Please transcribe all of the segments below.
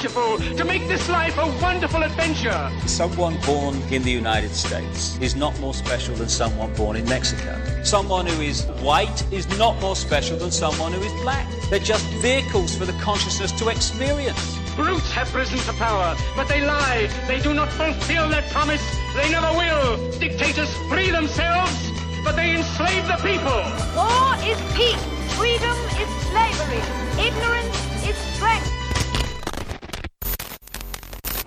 to make this life a wonderful adventure. Someone born in the United States is not more special than someone born in Mexico. Someone who is white is not more special than someone who is black. They're just vehicles for the consciousness to experience. Brutes have risen to power, but they lie. They do not fulfill their promise. They never will. Dictators free themselves, but they enslave the people. War is peace. Freedom is slavery. Ignorance is strength.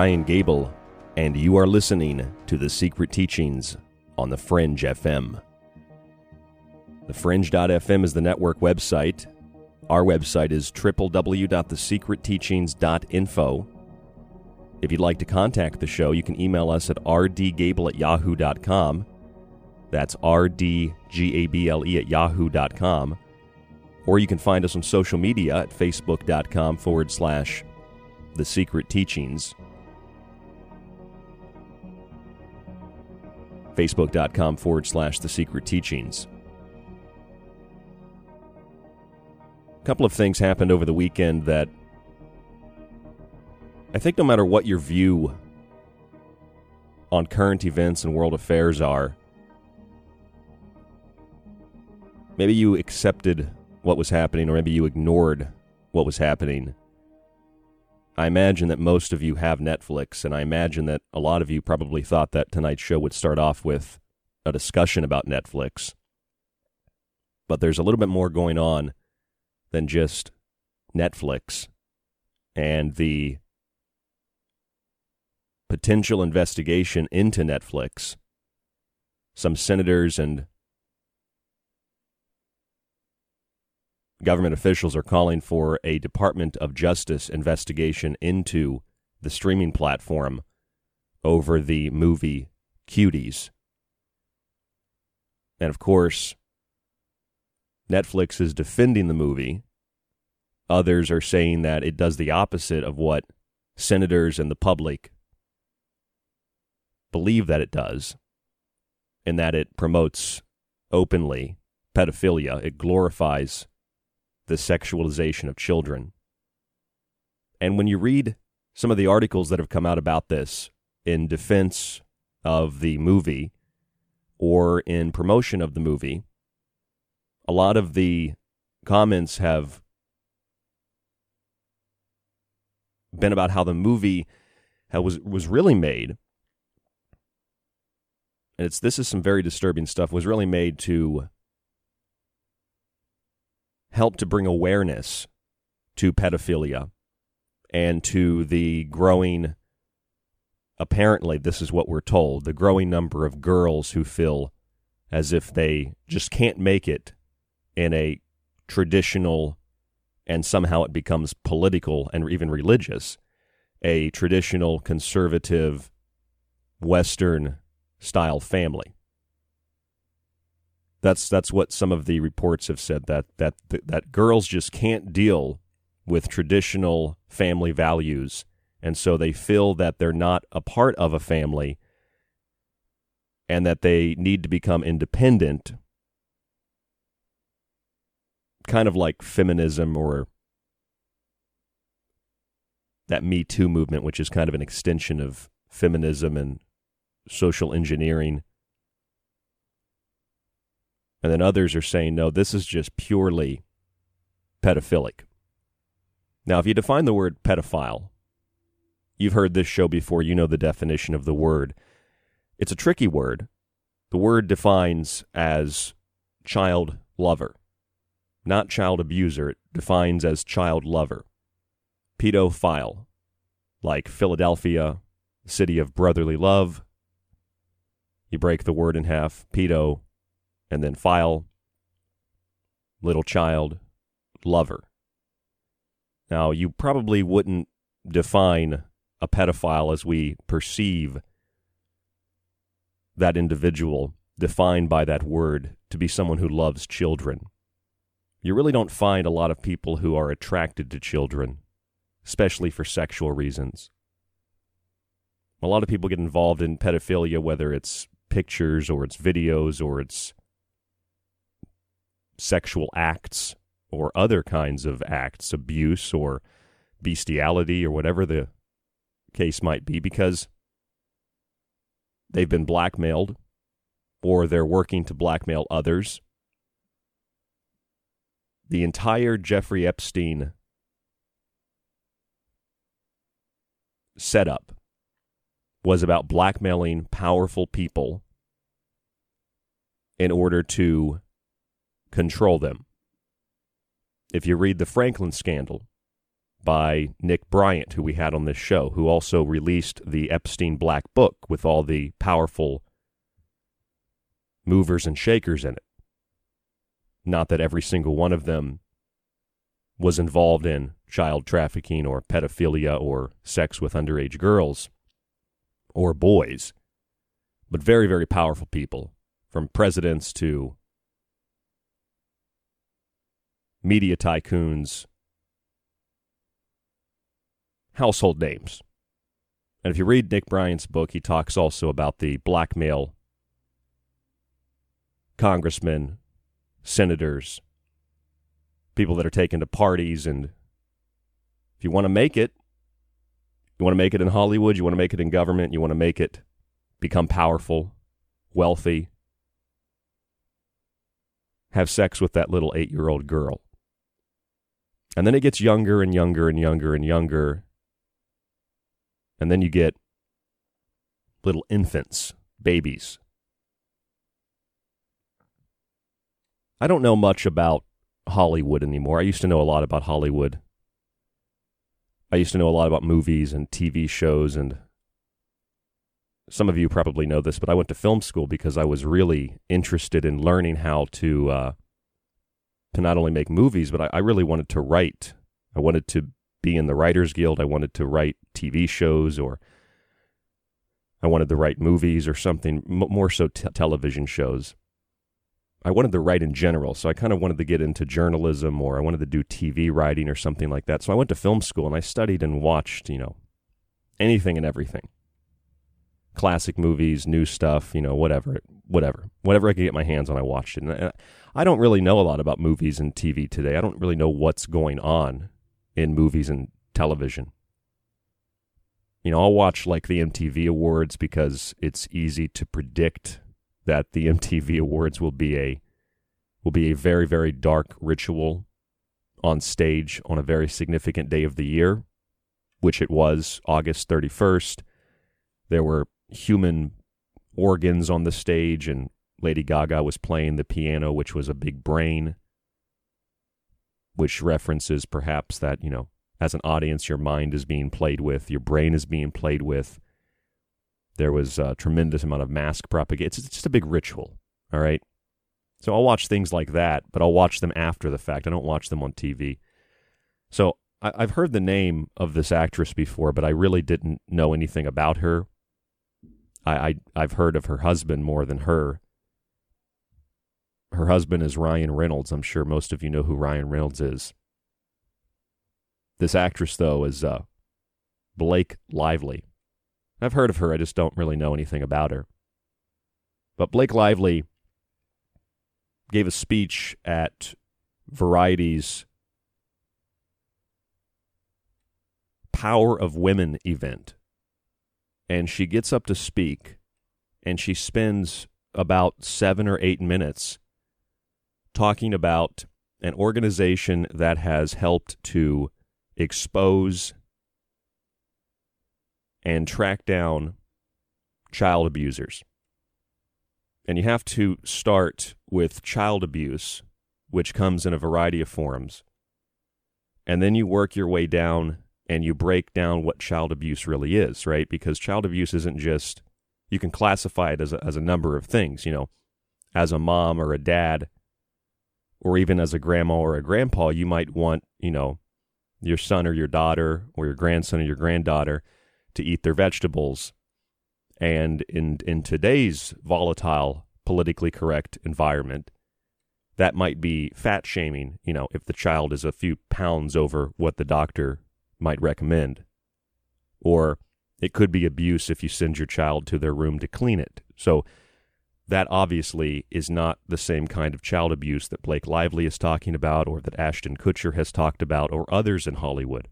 I'm Ryan Gable, and you are listening to The Secret Teachings on The Fringe FM. The Fringe.fm is the network website. Our website is www.thesecretteachings.info. If you'd like to contact the show, you can email us at rdgable at yahoo.com. That's rdgable at yahoo.com. Or you can find us on social media at facebook.com forward slash the secret teachings. Facebook.com forward slash the secret teachings. A couple of things happened over the weekend that I think no matter what your view on current events and world affairs are, maybe you accepted what was happening or maybe you ignored what was happening. I imagine that most of you have Netflix, and I imagine that a lot of you probably thought that tonight's show would start off with a discussion about Netflix. But there's a little bit more going on than just Netflix and the potential investigation into Netflix. Some senators and government officials are calling for a Department of Justice investigation into the streaming platform over the movie Cuties. And of course, Netflix is defending the movie. Others are saying that it does the opposite of what senators and the public believe that it does, and that it promotes openly pedophilia. It glorifies the sexualization of children. And when you read some of the articles that have come out about this in defense of the movie or in promotion of the movie, a lot of the comments have been about how the movie was was really made. And it's this is some very disturbing stuff. Was really made to help to bring awareness to pedophilia and to the growing apparently this is what we're told the growing number of girls who feel as if they just can't make it in a traditional and somehow it becomes political and even religious a traditional conservative western style family that's that's what some of the reports have said that that that girls just can't deal with traditional family values and so they feel that they're not a part of a family and that they need to become independent kind of like feminism or that me too movement which is kind of an extension of feminism and social engineering and then others are saying, no, this is just purely pedophilic. Now, if you define the word pedophile, you've heard this show before, you know the definition of the word. It's a tricky word. The word defines as child lover, not child abuser. It defines as child lover. Pedophile, like Philadelphia, city of brotherly love. You break the word in half, pedo and then file, little child, lover. Now, you probably wouldn't define a pedophile as we perceive that individual defined by that word to be someone who loves children. You really don't find a lot of people who are attracted to children, especially for sexual reasons. A lot of people get involved in pedophilia, whether it's pictures or it's videos or it's sexual acts or other kinds of acts, abuse or bestiality or whatever the case might be, because they've been blackmailed or they're working to blackmail others. The entire Jeffrey Epstein setup was about blackmailing powerful people in order to control them. If you read the Franklin scandal by Nick Bryant, who we had on this show, who also released the Epstein Black Book with all the powerful movers and shakers in it. Not that every single one of them was involved in child trafficking or pedophilia or sex with underage girls or boys, but very, very powerful people, from presidents to media tycoons, household names. And if you read Nick Bryant's book, he talks also about the blackmail congressmen, senators, people that are taken to parties. And if you want to make it, you want to make it in Hollywood, you want to make it in government, you want to make it become powerful, wealthy, have sex with that little eight year old girl. And then it gets younger and younger and younger and younger. And then you get little infants, babies. I don't know much about Hollywood anymore. I used to know a lot about Hollywood. I used to know a lot about movies and TV shows and some of you probably know this, but I went to film school because I was really interested in learning how to uh, to not only make movies, but I, I, really wanted to write. I wanted to be in the Writers Guild. I wanted to write TV shows, or I wanted to write movies or something m- more so t- television shows. I wanted to write in general, so I kind of wanted to get into journalism, or I wanted to do TV writing or something like that. So I went to film school and I studied and watched, you know, anything and everything classic movies, new stuff, you know, whatever, whatever, whatever I could get my hands on, I watched it. And I don't really know a lot about movies and TV today. I don't really know what's going on in movies and television. You know, I'll watch like the MTV Awards because it's easy to predict that the MTV Awards will be a will be a very very dark ritual on stage on a very significant day of the year, which it was August 31st. There were human organs on the stage, and Lady Gaga was playing the piano, which was a big brain, which references perhaps that, you know, as an audience, your mind is being played with, your brain is being played with. There was a tremendous amount of mask propaganda. It's, it's just a big ritual, all right? So I'll watch things like that, but I'll watch them after the fact. I don't watch them on TV. So I, have heard the name of this actress before, but I really didn't know anything about her. I, I I've heard of her husband more than her. Her husband is Ryan Reynolds. I'm sure most of you know who Ryan Reynolds is. This actress, though, is uh, Blake Lively. I've heard of her, I just don't really know anything about her. But Blake Lively gave a speech at Variety's Power of Women event and she gets up to speak and she spends about seven or eight minutes talking about an organization that has helped to expose and track down child abusers. And you have to start with child abuse, which comes in a variety of forms. And then you work your way down and you break down what child abuse really is, right? Because child abuse isn't just you can classify it as a, as a number of things, you know, as a mom or a dad or even as a grandma or a grandpa, you might want, you know, your son or your daughter or your grandson or your granddaughter to eat their vegetables. And in in today's volatile, politically correct environment, that might be fat shaming, you know, if the child is a few pounds over what the doctor might recommend. Or it could be abuse if you send your child to their room to clean it. So that obviously is not the same kind of child abuse that Blake Lively is talking about, or that Ashton Kutcher has talked about, or others in Hollywood,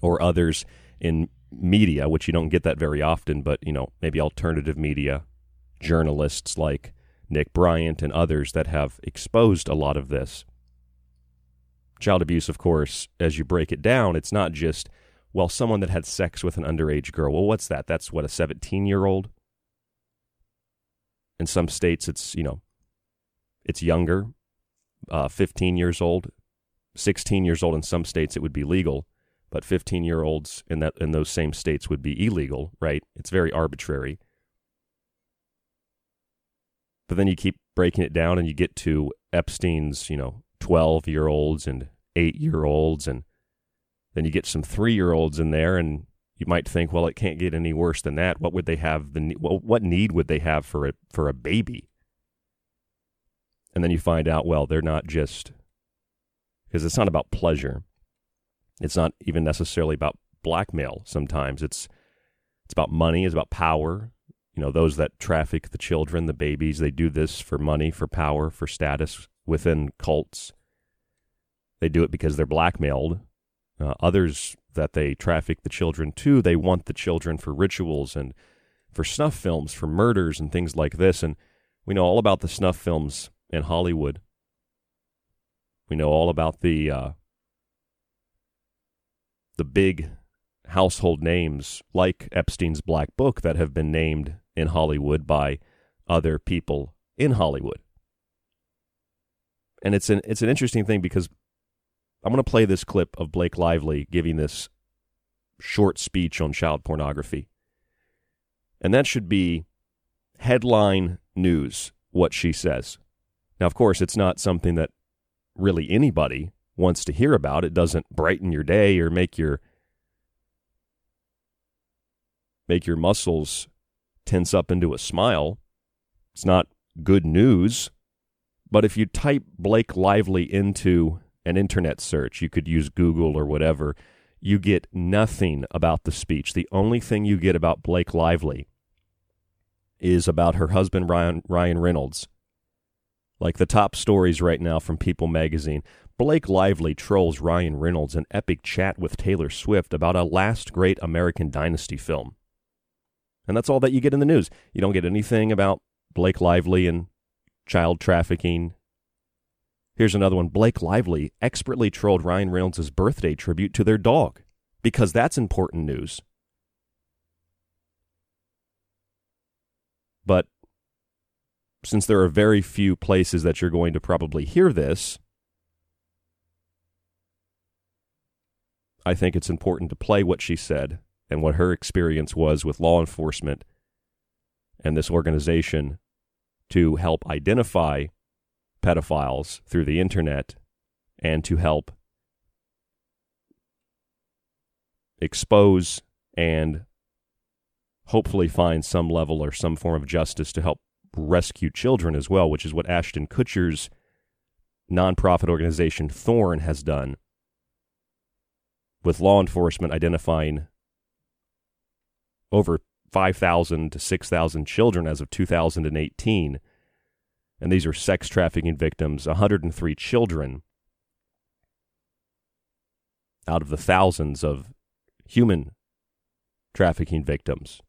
or others in media, which you don't get that very often, but you know, maybe alternative media, journalists like Nick Bryant and others that have exposed a lot of this. Child abuse, of course, as you break it down, it's not just, well, someone that had sex with an underage girl. Well, what's that? That's what, a 17 year old? In some states, it's, you know, it's younger, uh, 15 years old, 16 years old. In some states, it would be legal, but 15 year olds in that in those same states would be illegal, right? It's very arbitrary. But then you keep breaking it down and you get to Epstein's, you know, 12 year olds and 8 year olds. And then you get some 3 year olds in there, and you might think, well, it can't get any worse than that. What would they have? The what need would they have for a for a baby? And then you find out, well, they're not just because it's not about pleasure. It's not even necessarily about blackmail. Sometimes it's it's about money. It's about power. You know, those that traffic the children, the babies, they do this for money, for power, for status, within cults. They do it because they're blackmailed. Uh, others that they traffic the children to, they want the children for rituals and for snuff films, for murders and things like this. And we know all about the snuff films in Hollywood. We know all about the uh, the big household names like Epstein's Black Book that have been named in Hollywood by other people in Hollywood. And it's an it's an interesting thing because I'm going to play this clip of Blake Lively giving this short speech on child pornography. And that should be headline news what she says. Now of course it's not something that really anybody wants to hear about. It doesn't brighten your day or make your make your muscles tense up into a smile. It's not good news. But if you type Blake Lively into an internet search, you could use Google or whatever, you get nothing about the speech. The only thing you get about Blake Lively is about her husband Ryan Ryan Reynolds. Like the top stories right now from People magazine. Blake Lively trolls Ryan Reynolds in epic chat with Taylor Swift about a last great American Dynasty film. And that's all that you get in the news. You don't get anything about Blake Lively and child trafficking. Here's another one. Blake Lively expertly trolled Ryan Reynolds' birthday tribute to their dog because that's important news. But since there are very few places that you're going to probably hear this, I think it's important to play what she said and what her experience was with law enforcement and this organization to help identify pedophiles through the internet and to help expose and hopefully find some level or some form of justice to help rescue children as well, which is what Ashton Kutcher's nonprofit organization Thorn has done with law enforcement identifying over 5,000 to 6,000 children as of 2018. And these are sex trafficking victims, 103 children out of the thousands of human trafficking victims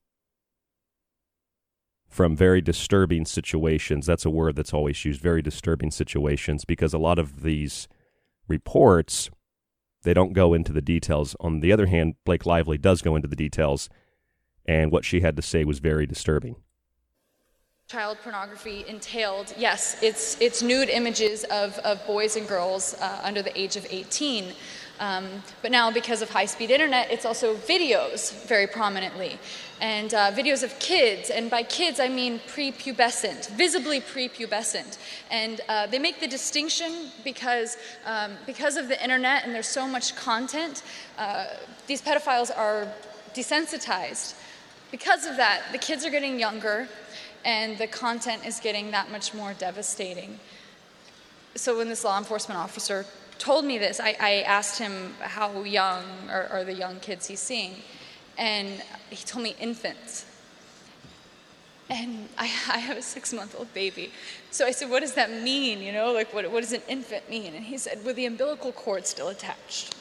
from very disturbing situations. That's a word that's always used, very disturbing situations, because a lot of these reports they don't go into the details. On the other hand, Blake Lively does go into the details, and what she had to say was very disturbing. Child pornography entailed, yes, it's, it's nude images of, of boys and girls uh, under the age of 18. Um, but now, because of high speed internet, it's also videos very prominently. And uh, videos of kids, and by kids I mean prepubescent, visibly prepubescent. And uh, they make the distinction because, um, because of the internet and there's so much content, uh, these pedophiles are desensitized. Because of that, the kids are getting younger and the content is getting that much more devastating. So when this law enforcement officer told me this, I, I asked him how young are, are, the young kids he's seeing. And he told me infants. And I, I have a six month old baby. So I said, What does that mean? You know, like, what, what does an infant mean? And he said, With the umbilical cord still attached.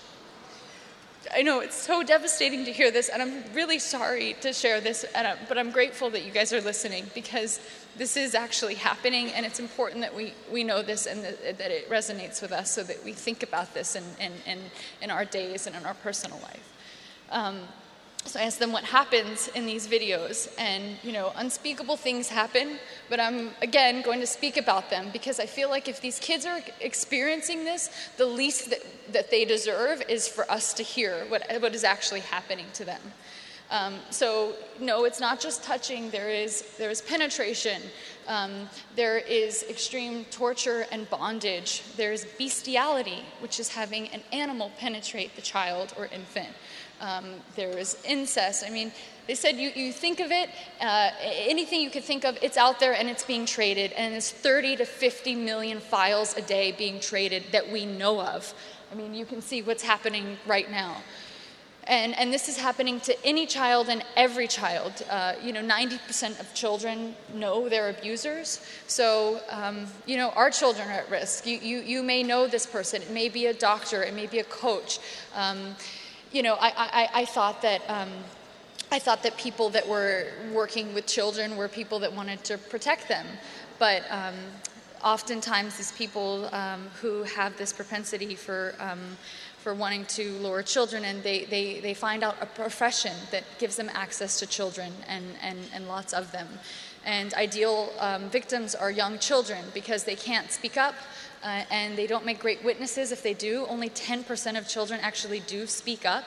I know it's so devastating to hear this, and I'm really sorry to share this, I, but I'm grateful that you guys are listening because this is actually happening, and it's important that we, we know this and that, that it resonates with us so that we think about this in, in, in, in our days and in our personal life. Um, so I asked them what happens in these videos, and you know, unspeakable things happen, but I'm again going to speak about them because I feel like if these kids are experiencing this, the least that, that they deserve is for us to hear what, what is actually happening to them. Um, so no, it's not just touching. There is there is penetration. Um, there is extreme torture and bondage. There is bestiality, which is having an animal penetrate the child or infant. Um, there is incest. I mean, they said you, you think of it, uh, anything you could think of, it's out there and it's being traded. And it's 30 to 50 million files a day being traded that we know of. I mean, you can see what's happening right now. And, and this is happening to any child and every child. Uh, you know, 90% of children know their abusers. So, um, you know, our children are at risk. You, you, you may know this person. It may be a doctor, it may be a coach. Um, you know, I, I, I thought that. Um, I thought that people that were working with children were people that wanted to protect them. But um, oftentimes, these people um, who have this propensity for, um, for wanting to lure children, and they, they, they find out a profession that gives them access to children and, and, and lots of them. And ideal um, victims are young children because they can't speak up. Uh, and they don't make great witnesses if they do. Only 10% of children actually do speak up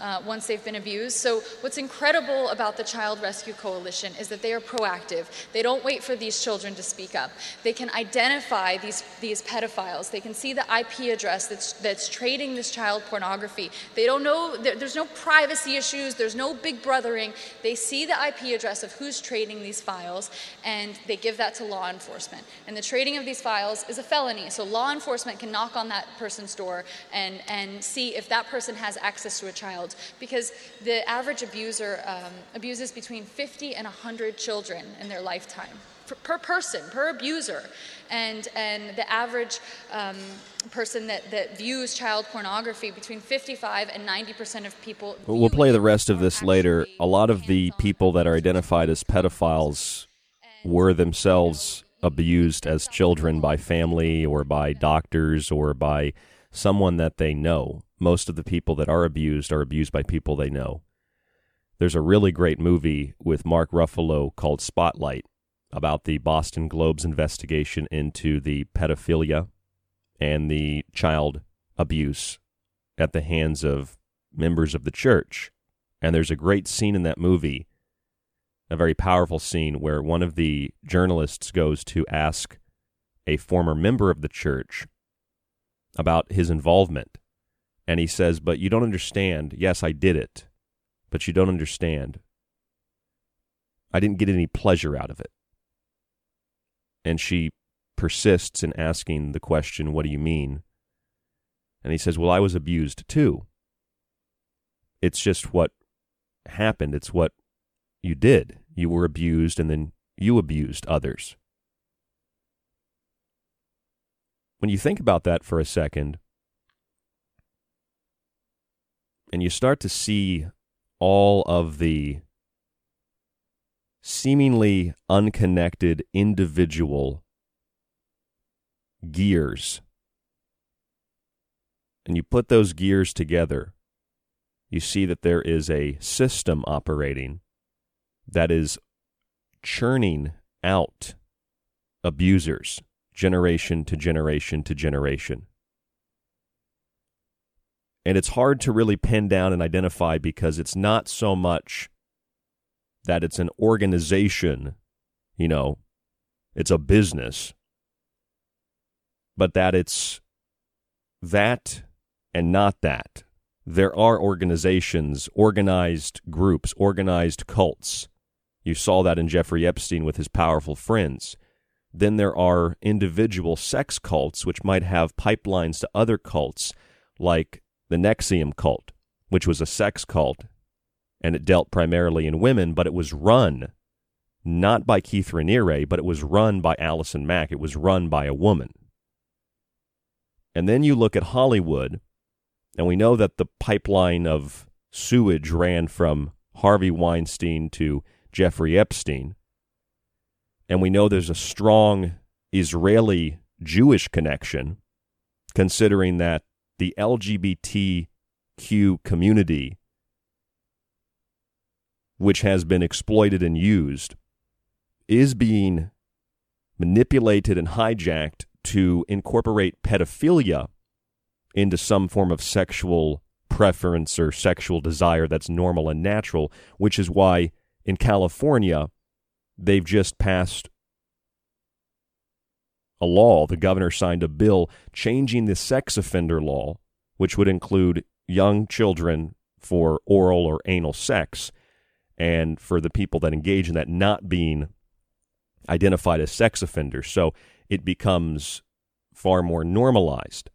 uh, once they've been abused. So, what's incredible about the Child Rescue Coalition is that they are proactive. They don't wait for these children to speak up. They can identify these, these pedophiles. They can see the IP address that's, that's trading this child pornography. They don't know, there, there's no privacy issues, there's no big brothering. They see the IP address of who's trading these files and they give that to law enforcement. And the trading of these files is a felony. So, law enforcement can knock on that person's door and, and see if that person has access to a child because the average abuser um, abuses between 50 and 100 children in their lifetime per, per person, per abuser. And, and the average um, person that, that views child pornography between 55 and 90% of people. We'll play the rest of this later. A lot of the people that are identified as pedophiles were themselves abused as children by family or by doctors or by someone that they know most of the people that are abused are abused by people they know. There's a really great movie with Mark Ruffalo called Spotlight about the Boston Globe's investigation into the pedophilia and the child abuse at the hands of members of the church. And there's a great scene in that movie, a very powerful scene, where one of the journalists goes to ask a former member of the church about his involvement and he says, But you don't understand. Yes, I did it, but you don't understand. I didn't get any pleasure out of it. And she persists in asking the question, What do you mean? And he says, Well, I was abused too. It's just what happened. It's what you did. You were abused, and then you abused others. When you think about that for a second, and you start to see all of the seemingly unconnected individual gears, and you put those gears together, you see that there is a system operating that is churning out abusers generation to generation to generation and it's hard to really pin down and identify because it's not so much that it's an organization, you know, it's a business, but that it's that and not that. There are organizations, organized groups, organized cults. You saw that in Jeffrey Epstein with his powerful friends. Then there are individual sex cults, which might have pipelines to other cults like the NXIVM cult, which was a sex cult, and it dealt primarily in women, but it was run not by Keith Raniere, but it was run by Allison Mack. It was run by a woman. And then you look at Hollywood, and we know that the pipeline of sewage ran from Harvey Weinstein to Jeffrey Epstein. And we know there's a strong Israeli Jewish connection, considering that the LGBTQ community, which has been exploited and used, is being manipulated and hijacked to incorporate pedophilia into some form of sexual preference or sexual desire that's normal and natural, which is why in California they've just passed a law. The governor signed a bill changing the sex offender law, which would include young children for oral or anal sex, and for the people that engage in that not being identified as sex offenders. So it becomes far more normalized.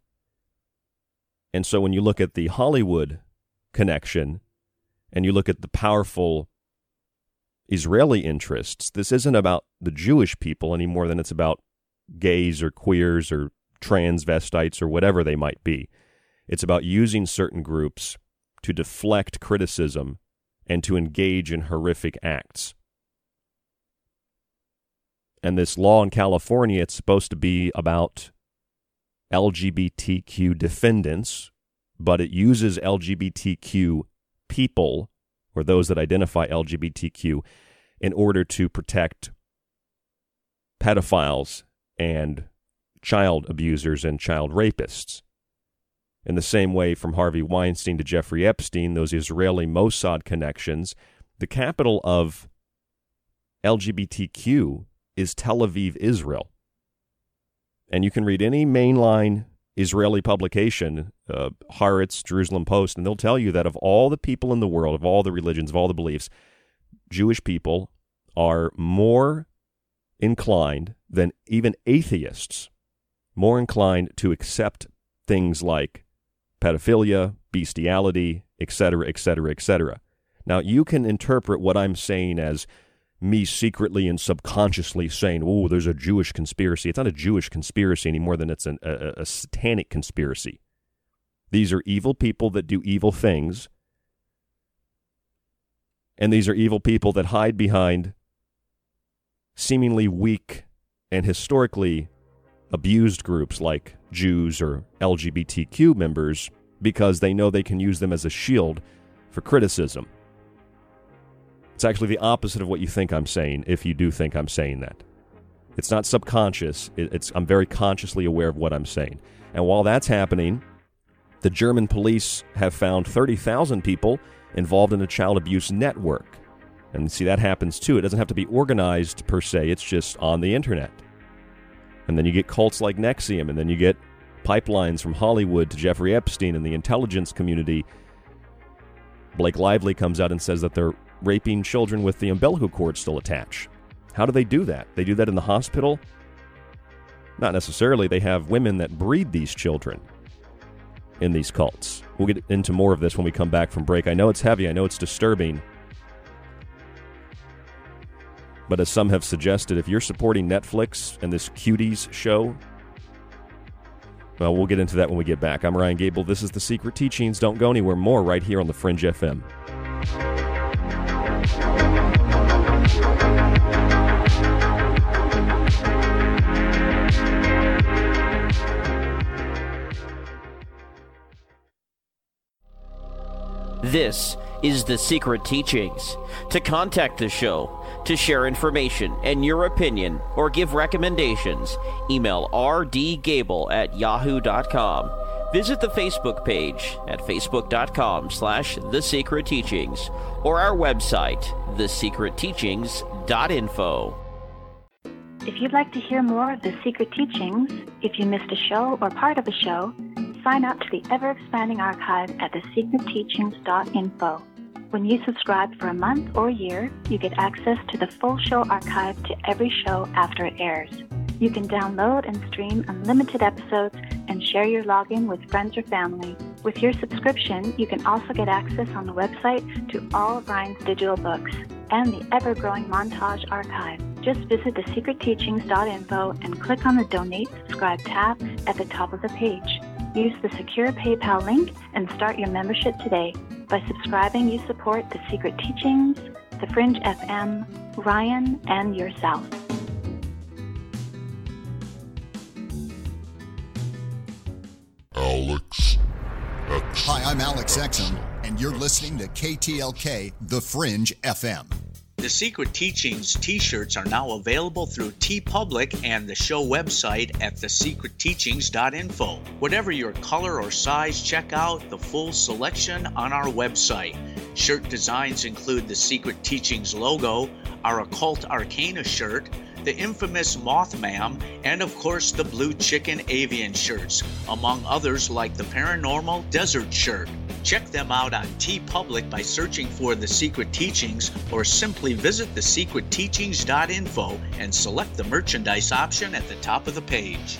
And so when you look at the Hollywood connection and you look at the powerful Israeli interests, this isn't about the Jewish people any more than it's about gays or queers or transvestites or whatever they might be. It's about using certain groups to deflect criticism and to engage in horrific acts. And this law in California, it's supposed to be about LGBTQ defendants, but it uses LGBTQ people or those that identify LGBTQ in order to protect pedophiles and child abusers and child rapists. In the same way, from Harvey Weinstein to Jeffrey Epstein, those Israeli Mossad connections, the capital of LGBTQ is Tel Aviv, Israel. And you can read any mainline Israeli publication, uh, Haaretz, Jerusalem Post, and they'll tell you that of all the people in the world, of all the religions, of all the beliefs, Jewish people are more inclined than even atheists, more inclined to accept things like pedophilia, bestiality, etc., etc., etc. Now, you can interpret what I'm saying as me secretly and subconsciously saying, oh, there's a Jewish conspiracy. It's not a Jewish conspiracy any more than it's an, a, a satanic conspiracy. These are evil people that do evil things. And these are evil people that hide behind seemingly weak and historically abused groups like Jews or LGBTQ members because they know they can use them as a shield for criticism. It's actually the opposite of what you think I'm saying if you do think I'm saying that. It's not subconscious. It's I'm very consciously aware of what I'm saying. And while that's happening, the German police have found 30,000 people involved in a child abuse network. And see that happens too. It doesn't have to be organized per se. It's just on the internet. And then you get cults like NXIVM, and then you get pipelines from Hollywood to Jeffrey Epstein and the intelligence community. Blake Lively comes out and says that they're raping children with the umbilical cord still attached. How do they do that? They do that in the hospital? Not necessarily. They have women that breed these children in these cults. We'll get into more of this when we come back from break. I know it's heavy, I know it's disturbing. But as some have suggested, if you're supporting Netflix and this Cuties show, well, we'll get into that when we get back. I'm Ryan Gable. This is The Secret Teachings. Don't go anywhere. More right here on The Fringe FM. This is The Secret Teachings. To contact the show, to share information and your opinion, or give recommendations, email rdgable at yahoo.com. Visit the Facebook page at facebook.com slash The Secret Teachings or our website, thesecretteachings.info. If you'd like to hear more of The Secret Teachings, if you missed a show or part of a show, sign up to the ever expanding archive at thesecretteachings.info. When you subscribe for a month or year, you get access to the full show archive to every show after it airs. You can download and stream unlimited episodes and share your login with friends or family. With your subscription, you can also get access on the website to all of Ryan's digital books and the ever growing montage archive. Just visit thesecretteachings.info and click on the Donate Subscribe tab at the top of the page. Use the secure PayPal link and start your membership today. By subscribing, you support The Secret Teachings, The Fringe FM, Ryan, and yourself. Alex X. Hi, I'm Alex Exum, and you're listening to KTLK The Fringe FM. The Secret Teachings t shirts are now available through TeePublic and the show website at thesecretteachings.info. Whatever your color or size, check out the full selection on our website. Shirt designs include the Secret Teachings logo, our Occult Arcana shirt, the infamous Mothman, and of course the Blue Chicken Avian shirts, among others like the Paranormal Desert shirt. Check them out on TeePublic by searching for The Secret Teachings or simply visit thesecretteachings.info and select the merchandise option at the top of the page.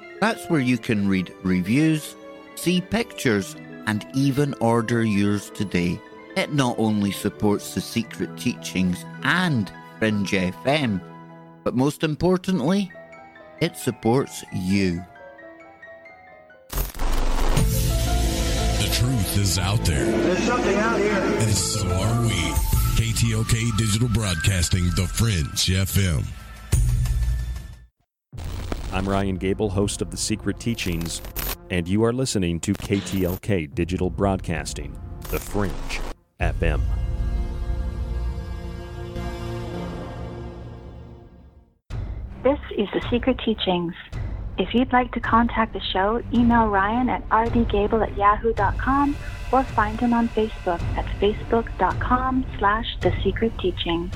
That's where you can read reviews, see pictures, and even order yours today. It not only supports the secret teachings and Fringe FM, but most importantly, it supports you. The truth is out there. There's something out here. And so are we. KTLK Digital Broadcasting, The Fringe FM. I'm Ryan Gable, host of The Secret Teachings, and you are listening to KTLK Digital Broadcasting, The Fringe FM. This is The Secret Teachings. If you'd like to contact the show, email Ryan at rdgable at yahoo.com or find him on Facebook at facebook.com slash The Secret Teachings.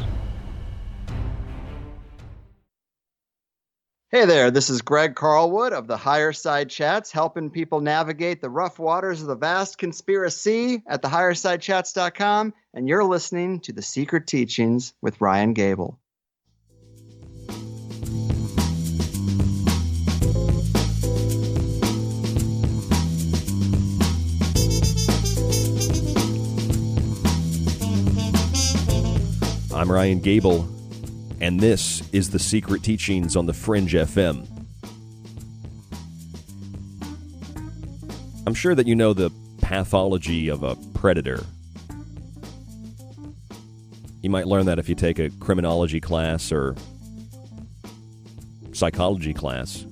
Hey there, this is Greg Carlwood of the Higher Side Chats, helping people navigate the rough waters of the vast conspiracy at thehighersidechats.com, and you're listening to The Secret Teachings with Ryan Gable. I'm Ryan Gable, and this is The Secret Teachings on the Fringe FM. I'm sure that you know the pathology of a predator. You might learn that if you take a criminology class or psychology class.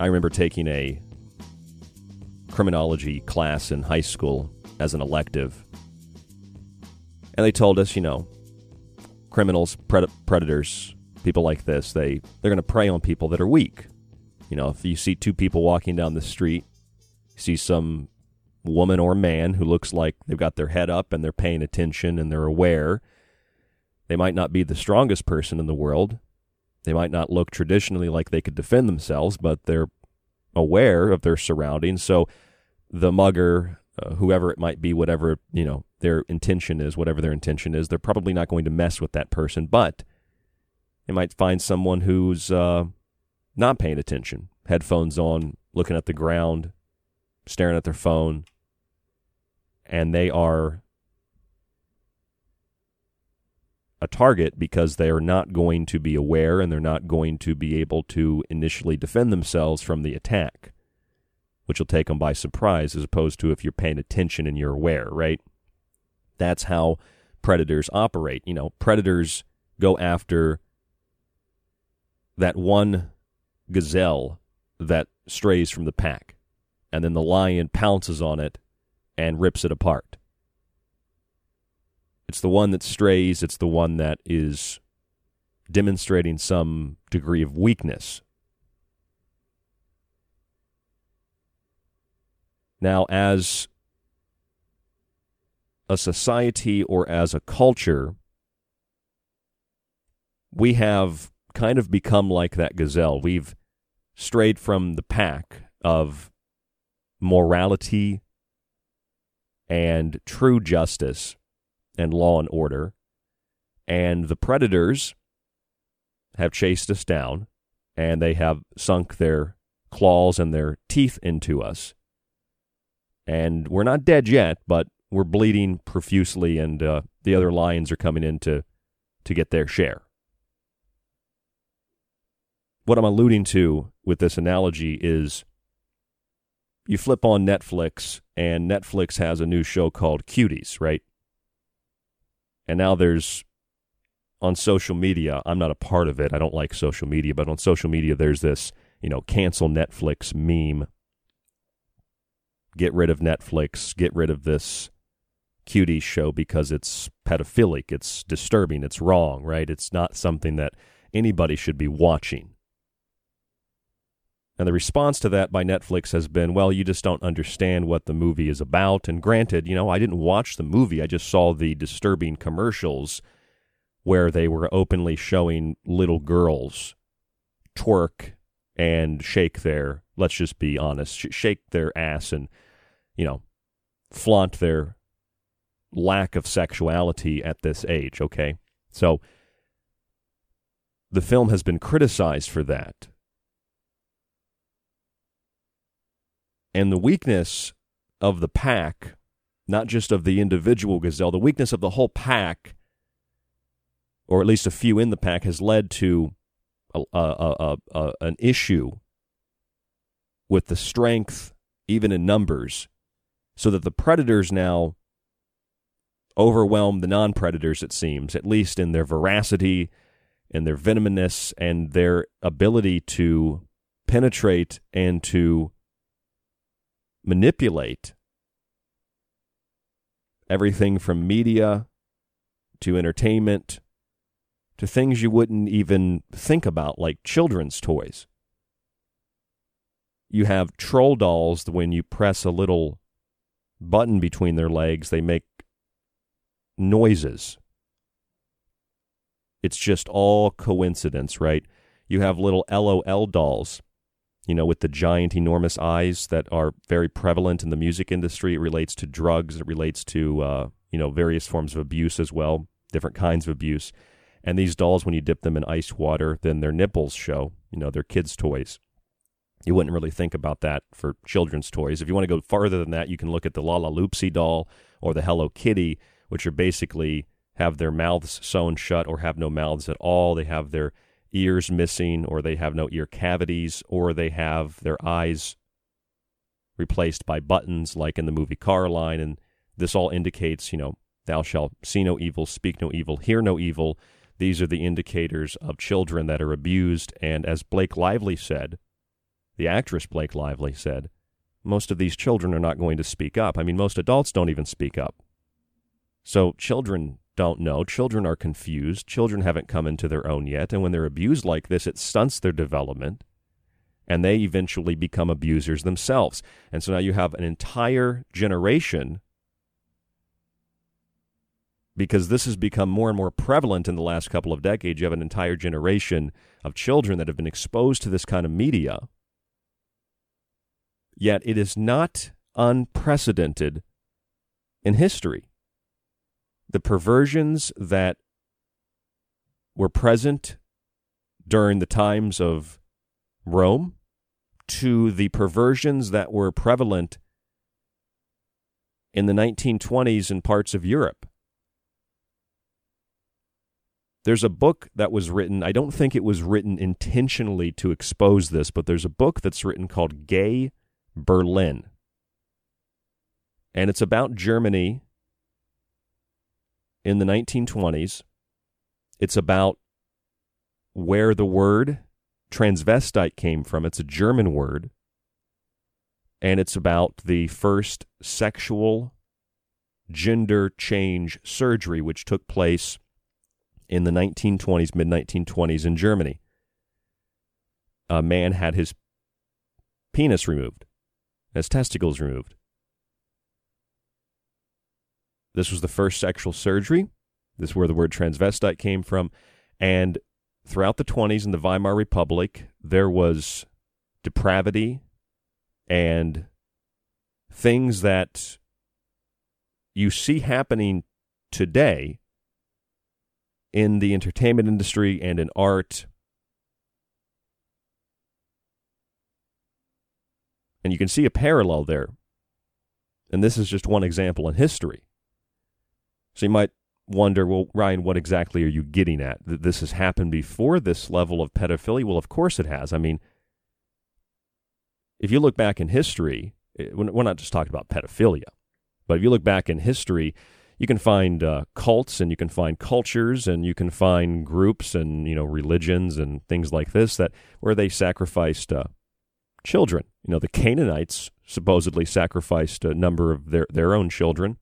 I remember taking a criminology class in high school as an elective. And they told us, you know, criminals, pred- predators, people like this, they they're going to prey on people that are weak. You know, if you see two people walking down the street, you see some woman or man who looks like they've got their head up and they're paying attention and they're aware. They might not be the strongest person in the world. They might not look traditionally like they could defend themselves, but they're aware of their surroundings. So the mugger, uh, whoever it might be, whatever, you know, their intention is, whatever their intention is, they're probably not going to mess with that person, but they might find someone who's uh, not paying attention, headphones on, looking at the ground, staring at their phone, and they are a target because they are not going to be aware and they're not going to be able to initially defend themselves from the attack, which will take them by surprise as opposed to if you're paying attention and you're aware, right? That's how predators operate. You know, predators go after that one gazelle that strays from the pack, and then the lion pounces on it and rips it apart. It's the one that strays, it's the one that is demonstrating some degree of weakness. Now, as a society or as a culture, we have kind of become like that gazelle. We've strayed from the pack of morality and true justice and law and order. And the predators have chased us down and they have sunk their claws and their teeth into us. And we're not dead yet, but we're bleeding profusely, and uh, the other lions are coming in to, to get their share. what I'm alluding to with this analogy is you flip on Netflix, and Netflix has a new show called Cuties, right? And now there's on social media, I'm not a part of it. I don't like social media, but on social media, there's this, you know, cancel Netflix meme. Get rid of Netflix, get rid of this cutie show because it's pedophilic, it's disturbing, it's wrong, right? It's not something that anybody should be watching. And the response to that by Netflix has been, well, you just don't understand what the movie is about. And granted, you know, I didn't watch the movie, I just saw the disturbing commercials where they were openly showing little girls twerk and shake their, let's just be honest, shake their ass and, you know, flaunt their lack of sexuality at this age, okay? So the film has been criticized for that. And the weakness of the pack, not just of the individual gazelle, the weakness of the whole pack, or at least a few in the pack, has led to a, a, a, an issue with the strength, even in numbers, so that the predators now overwhelm the non predators, it seems, at least in their veracity and their venomousness and their ability to penetrate and to manipulate everything from media to entertainment to things you wouldn't even think about, like children's toys. You have troll dolls when you press a little button between their legs, they make noises. It's just all coincidence, right? You have little LOL dolls you know, with the giant, enormous eyes that are very prevalent in the music industry. It relates to drugs. It relates to, uh, you know, various forms of abuse as well, different kinds of abuse. And these dolls, when you dip them in ice water, then their nipples show. You know, they're kids' toys. You wouldn't really think about that for children's toys. If you want to go farther than that, you can look at the Lalaloopsy doll or the Hello Kitty, which are basically have their mouths sewn shut or have no mouths at all. They have their ears missing, or they have no ear cavities, or they have their eyes replaced by buttons, like in the movie Coraline And this all indicates, you know, thou shalt see no evil, speak no evil, hear no evil. These are the indicators of children that are abused. And as Blake Lively said, the actress Blake Lively said, most of these children are not going to speak up. I mean, most adults don't even speak up. So children don't know. Children are confused. Children haven't come into their own yet. And when they're abused like this, it stunts their development. And they eventually become abusers themselves. And so now you have an entire generation, because this has become more and more prevalent in the last couple of decades. You have an entire generation of children that have been exposed to this kind of media. Yet it is not unprecedented in history the perversions that were present during the times of Rome to the perversions that were prevalent in the 1920s in parts of Europe. There's a book that was written, I don't think it was written intentionally to expose this, but there's a book that's written called Gay Berlin. And it's about Germany in the 1920s. It's about where the word transvestite came from. It's a German word. And it's about the first sexual gender change surgery, which took place in the 1920s, mid 1920s in Germany. A man had his penis removed, his testicles removed. This was the first sexual surgery. This is where the word transvestite came from. And throughout the 20s in the Weimar Republic, there was depravity and things that you see happening today in the entertainment industry and in art. And you can see a parallel there. And this is just one example in history. So you might wonder, well, Ryan, what exactly are you getting at? That this has happened before this level of pedophilia? Well, of course it has. I mean, if you look back in history, eh, we're not just talking about pedophilia, but if you look back in history, you can find uh, cults and you can find cultures and you can find groups and you know religions and things like this that where they sacrificed uh, children. You know, the Canaanites supposedly sacrificed a number of their, their own children.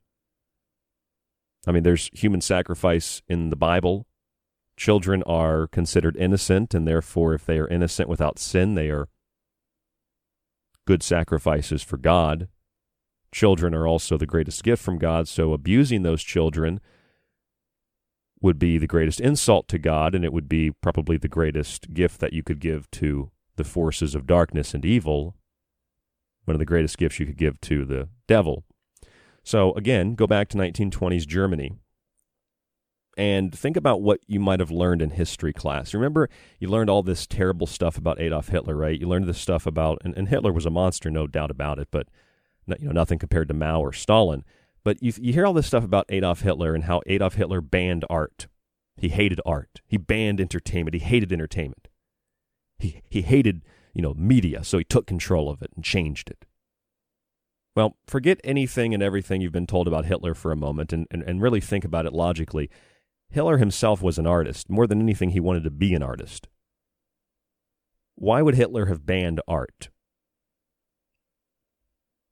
I mean, there's human sacrifice in the Bible. Children are considered innocent, and therefore, if they are innocent without sin, they are good sacrifices for God. Children are also the greatest gift from God, so abusing those children would be the greatest insult to God, and it would be probably the greatest gift that you could give to the forces of darkness and evil. One of the greatest gifts you could give to the devil. So, again, go back to 1920s Germany and think about what you might have learned in history class. Remember, you learned all this terrible stuff about Adolf Hitler, right? You learned this stuff about, and, and Hitler was a monster, no doubt about it, but you know nothing compared to Mao or Stalin. But you, you hear all this stuff about Adolf Hitler and how Adolf Hitler banned art. He hated art. He banned entertainment. He hated entertainment. He, he hated, you know, media, so he took control of it and changed it. Well, forget anything and everything you've been told about Hitler for a moment and, and, and really think about it logically. Hitler himself was an artist. More than anything, he wanted to be an artist. Why would Hitler have banned art?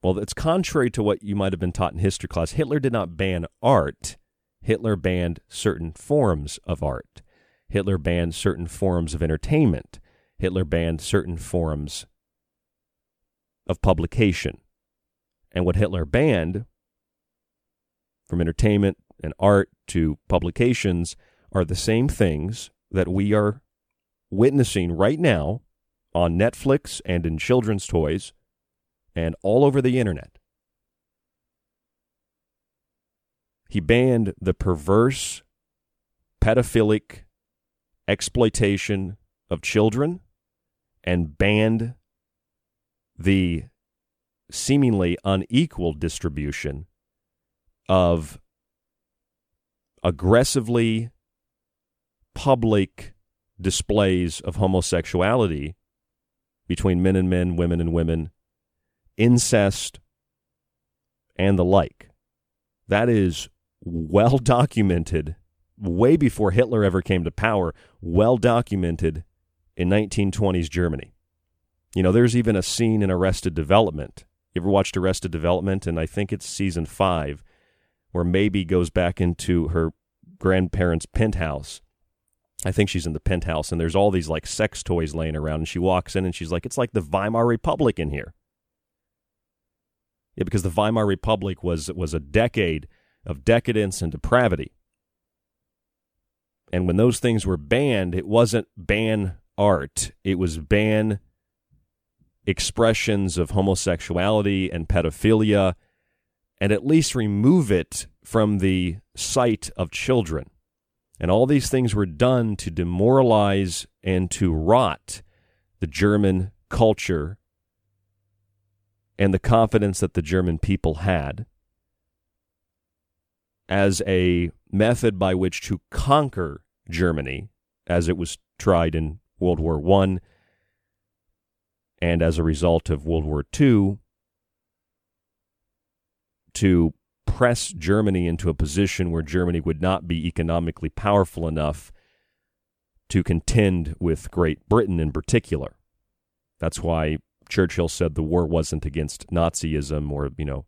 Well, it's contrary to what you might have been taught in history class. Hitler did not ban art. Hitler banned certain forms of art. Hitler banned certain forms of entertainment. Hitler banned certain forms of publication. And what Hitler banned, from entertainment and art to publications, are the same things that we are witnessing right now on Netflix and in children's toys and all over the internet. He banned the perverse, pedophilic exploitation of children and banned the seemingly unequal distribution of aggressively public displays of homosexuality between men and men, women and women, incest, and the like. That is well documented way before Hitler ever came to power, well documented in 1920s Germany. You know, there's even a scene in Arrested Development. You ever watched Arrested Development? And I think it's season five, where Maeby goes back into her grandparents' penthouse. I think she's in the penthouse, and there's all these like sex toys laying around. And she walks in and she's like, It's like the Weimar Republic in here. Yeah, because the Weimar Republic was was a decade of decadence and depravity. And when those things were banned, it wasn't ban art, it was ban expressions of homosexuality and pedophilia, and at least remove it from the sight of children. And all these things were done to demoralize and to rot the German culture and the confidence that the German people had as a method by which to conquer Germany, as it was tried in World War One, and as a result of World War II, to press Germany into a position where Germany would not be economically powerful enough to contend with Great Britain in particular. That's why Churchill said the war wasn't against Nazism or, you know,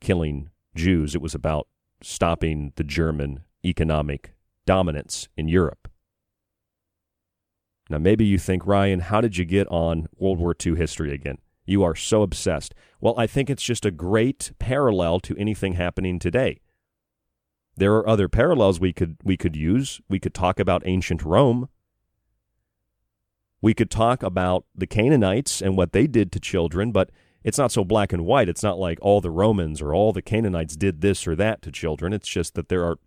killing Jews. It was about stopping the German economic dominance in Europe. Now, maybe you think, Ryan, how did you get on World War II history again? You are so obsessed. Well, I think it's just a great parallel to anything happening today. There are other parallels we could we could use. We could talk about ancient Rome. We could talk about the Canaanites and what they did to children, but it's not so black and white. It's not like all the Romans or all the Canaanites did this or that to children. It's just that there are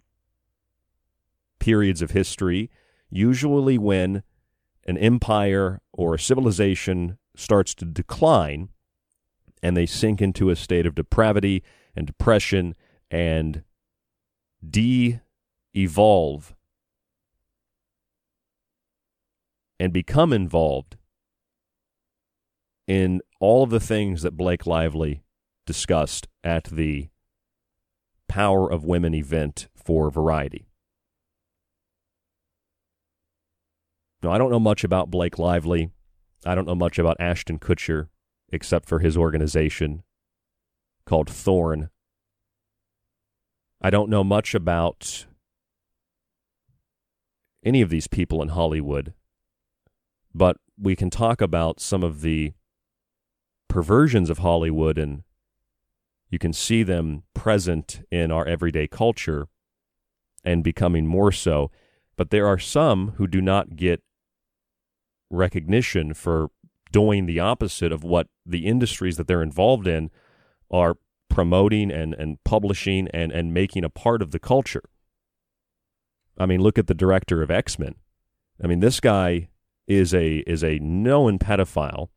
periods of history, usually when an empire or a civilization starts to decline and they sink into a state of depravity and depression and de evolve and become involved in all of the things that Blake Lively discussed at the Power of Women event for Variety. Now, I don't know much about Blake Lively. I don't know much about Ashton Kutcher, except for his organization called Thorn. I don't know much about any of these people in Hollywood, but we can talk about some of the perversions of Hollywood and you can see them present in our everyday culture and becoming more so. But there are some who do not get recognition for doing the opposite of what the industries that they're involved in are promoting and, and publishing and, and making a part of the culture. I mean, look at the director of X Men. I mean, this guy is a is a known pedophile.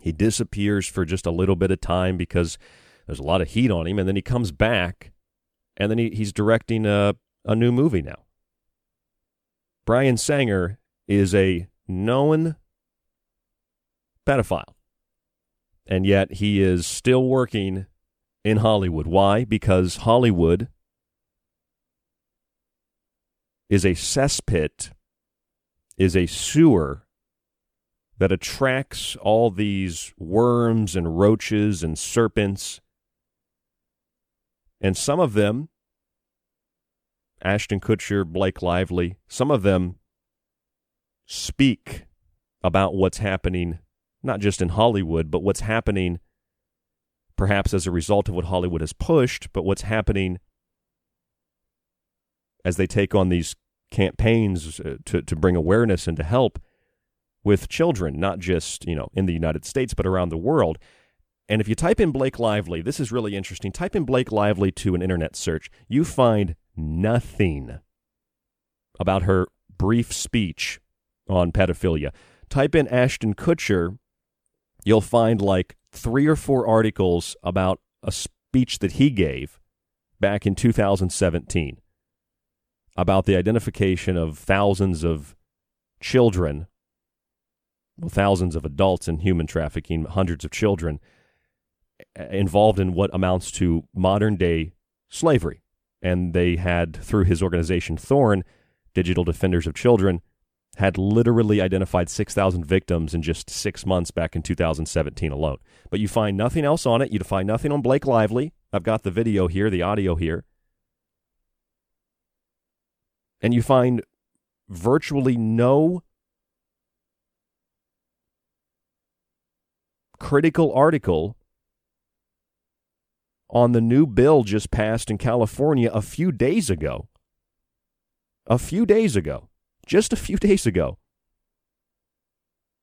He disappears for just a little bit of time because there's a lot of heat on him, and then he comes back, and then he, he's directing a, a new movie now. Bryan Singer is a known pedophile, and yet he is still working in Hollywood. Why? Because Hollywood is a cesspit, is a sewer that attracts all these worms and roaches and serpents and some of them, Ashton Kutcher, Blake Lively, some of them speak about what's happening, not just in Hollywood, but what's happening perhaps as a result of what Hollywood has pushed, but what's happening as they take on these campaigns uh, to, to bring awareness and to help with children, not just, you know, in the United States, but around the world. And if you type in Blake Lively, this is really interesting. Type in Blake Lively to an internet search. You find nothing about her brief speech on pedophilia. Type in Ashton Kutcher, you'll find like three or four articles about a speech that he gave back in 2017 about the identification of thousands of children, well, thousands of adults in human trafficking, hundreds of children involved in what amounts to modern day slavery. And they had, through his organization Thorn, Digital Defenders of Children, had literally identified 6,000 victims in just six months back in 2017 alone. But you find nothing else on it. You find nothing on Blake Lively. I've got the video here, the audio here. And you find virtually no critical article on the new bill just passed in California a few days ago. A few days ago. Just a few days ago.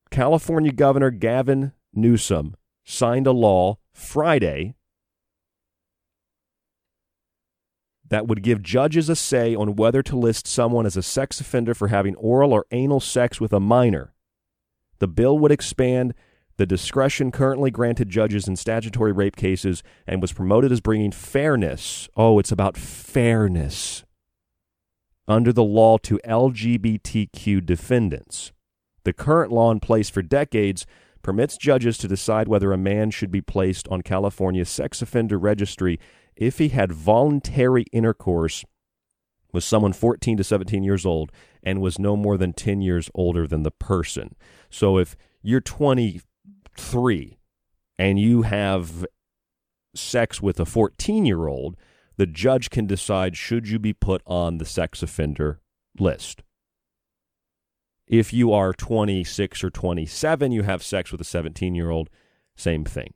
California Governor Gavin Newsom signed a law Friday that would give judges a say on whether to list someone as a sex offender for having oral or anal sex with a minor. The bill would expand the discretion currently granted judges in statutory rape cases and was promoted as bringing fairness. Oh, it's about fairness under the law to LGBTQ defendants. The current law in place for decades permits judges to decide whether a man should be placed on California's sex offender registry if he had voluntary intercourse with someone 14 to 17 years old and was no more than 10 years older than the person. So if you're 23 and you have sex with a 14 year old, the judge can decide should you be put on the sex offender list. If you are 26 or 27, you have sex with a 17 year old, same thing.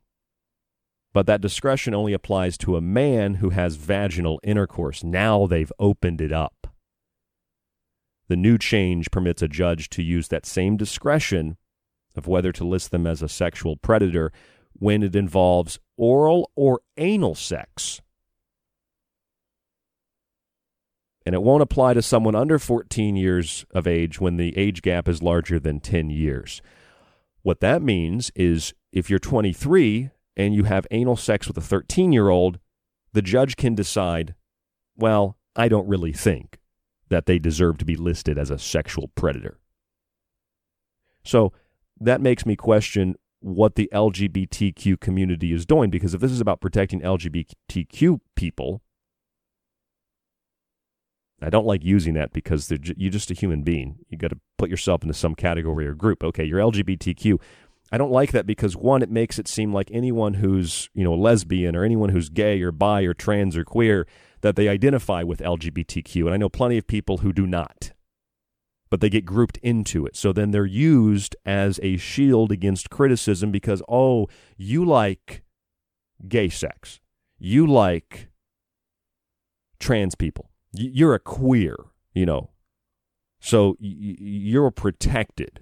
But that discretion only applies to a man who has vaginal intercourse. Now they've opened it up. The new change permits a judge to use that same discretion of whether to list them as a sexual predator when it involves oral or anal sex. And it won't apply to someone under 14 years of age when the age gap is larger than 10 years. What that means is if you're 23 and you have anal sex with a 13 year old, the judge can decide, well, I don't really think that they deserve to be listed as a sexual predator. So that makes me question what the LGBTQ community is doing because if this is about protecting LGBTQ people, I don't like using that because ju- you're just a human being. You got to put yourself into some category or group. Okay, you're LGBTQ. I don't like that because one, it makes it seem like anyone who's you know lesbian or anyone who's gay or bi or trans or queer that they identify with LGBTQ, and I know plenty of people who do not, but they get grouped into it. So then they're used as a shield against criticism because oh, you like gay sex, you like trans people, you're a queer, you know, so you're protected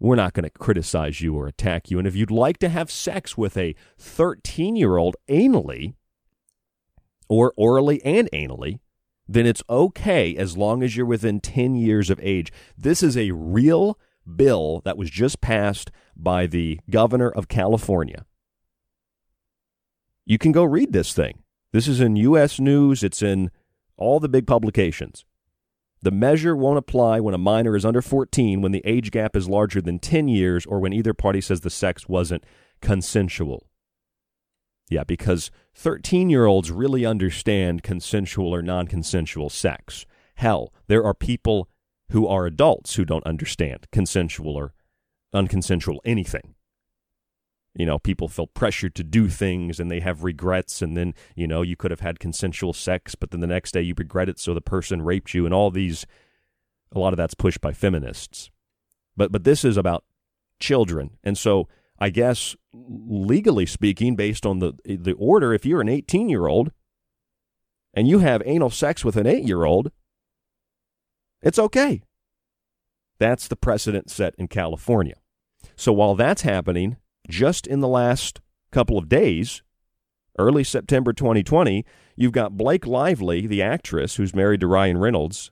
we're not going to criticize you or attack you. And if you'd like to have sex with a 13 year old anally, or orally and anally, then it's okay as long as you're within 10 years of age. This is a real bill that was just passed by the governor of California. You can go read this thing. This is in U.S. News, it's in all the big publications. The measure won't apply when a minor is under 14, when the age gap is larger than 10 years, or when either party says the sex wasn't consensual. Yeah, because 13 year olds really understand consensual or non consensual sex. Hell, there are people who are adults who don't understand consensual or unconsensual anything you know people feel pressured to do things and they have regrets. And then you know you could have had consensual sex but then the next day you regret it. So the person raped you and all these a lot of that's pushed by feminists. But but this is about children. And so i guess legally speaking based on the the order if you're an 18 year old and you have anal sex with an 8 year old it's okay. That's the precedent set in california. So while that's happening just in the last couple of days, early September 2020, you've got Blake Lively, the actress who's married to Ryan Reynolds.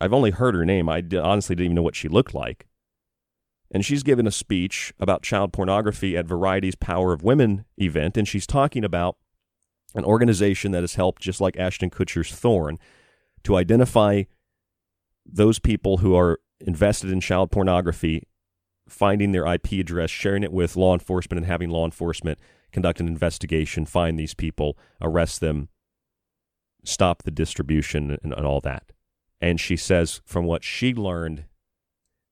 I've only heard her name. I honestly didn't even know what she looked like. And she's given a speech about child pornography at Variety's Power of Women event, and she's talking about an organization that has helped, just like Ashton Kutcher's Thorn, to identify those people who are invested in child pornography finding their IP address, sharing it with law enforcement, and having law enforcement conduct an investigation, find these people, arrest them, stop the distribution, and, and all that. And she says, from what she learned,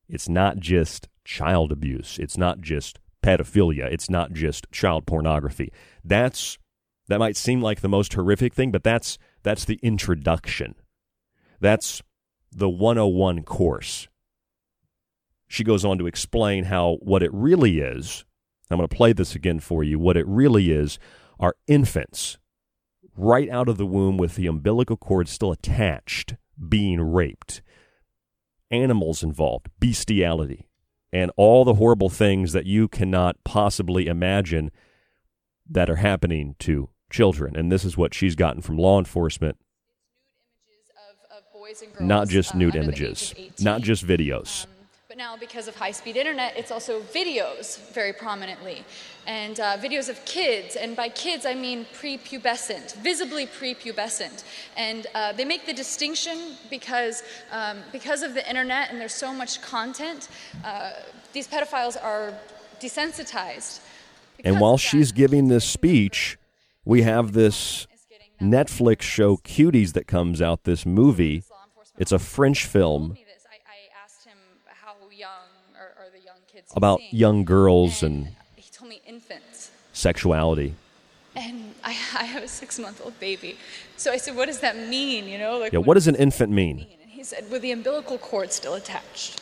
it's not just child abuse, it's not just pedophilia, it's not just child pornography. That's that might seem like the most horrific thing, but that's that's the introduction. That's the 101 course she goes on to explain how what it really is, I'm going to play this again for you. What it really is are infants right out of the womb with the umbilical cord still attached being raped, animals involved, bestiality, and all the horrible things that you cannot possibly imagine that are happening to children. And this is what she's gotten from law enforcement. Not just nude uh, images, not just videos. Um, now, because of high speed internet, it's also videos very prominently. And uh, videos of kids, and by kids I mean prepubescent, visibly prepubescent. And uh, they make the distinction because, um, because of the internet and there's so much content, uh, these pedophiles are desensitized. And while she's giving this speech, we have this Netflix show Cuties that comes out, this movie. It's a French film about young girls and, and he told me infants. sexuality. And I, I have a six month old baby. So i said what does that mean you know like yeah what, what does an infant mean? mean? And he said with the umbilical cord still attached.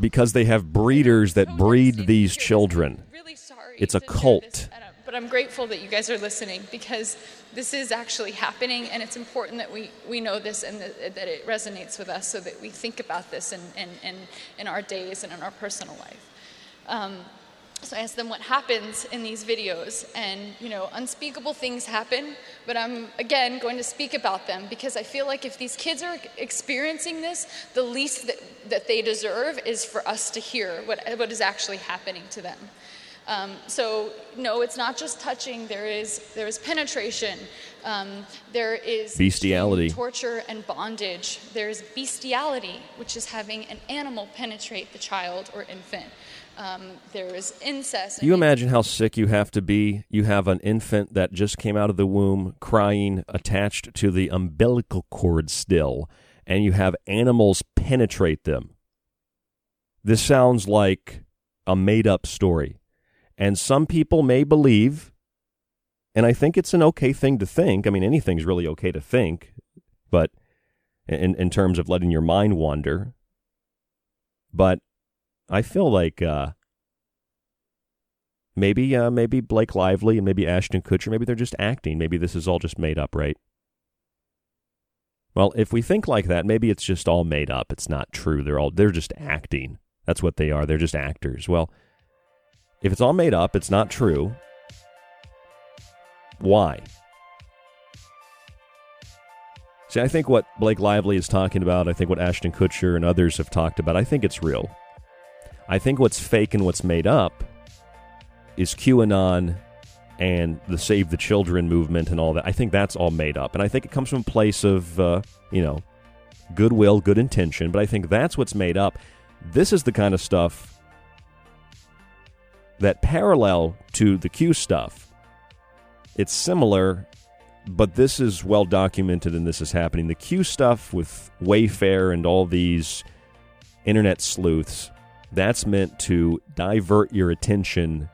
Because they have breeders that breed these children. Really sorry it's a cult. but i'm grateful that you guys are listening because this is actually happening and it's important that we, we know this and that, that it resonates with us so that we think about this in, in, in, in our days and in our personal life um, so I asked them what happens in these videos, and you know, unspeakable things happen. But I'm again going to speak about them because I feel like if these kids are experiencing this, the least that, that they deserve is for us to hear what, what is actually happening to them. Um, so no, it's not just touching. There is there is penetration. Um, there is Bestiality. torture and bondage. There's bestiality, which is having an animal penetrate the child or infant. Um, there is incest. You imagine how sick you have to be? You have an infant that just came out of the womb crying, attached to the umbilical cord still, and you have animals penetrate them. This sounds like a made up story. And some people may believe, and I think it's an okay thing to think. I mean, anything's really okay to think, but in, in terms of letting your mind wander. But I feel like uh, maybe uh, maybe Blake Lively and maybe Ashton Kutcher, maybe they're just acting. Maybe this is all just made up, right? Well, if we think like that, maybe it's just all made up. It's not true. They're all they're just acting. That's what they are. They're just actors. Well, if it's all made up, it's not true. Why? See, I think what Blake Lively is talking about, I think what Ashton Kutcher and others have talked about, I think it's real. I think what's fake and what's made up is QAnon and the Save the Children movement and all that. I think that's all made up. And I think it comes from a place of, uh, you know, goodwill, good intention. But I think that's what's made up. This is the kind of stuff that parallel to the Q stuff. It's similar, but this is well documented and this is happening. The Q stuff with Wayfair and all these internet sleuths, that's meant to divert your attention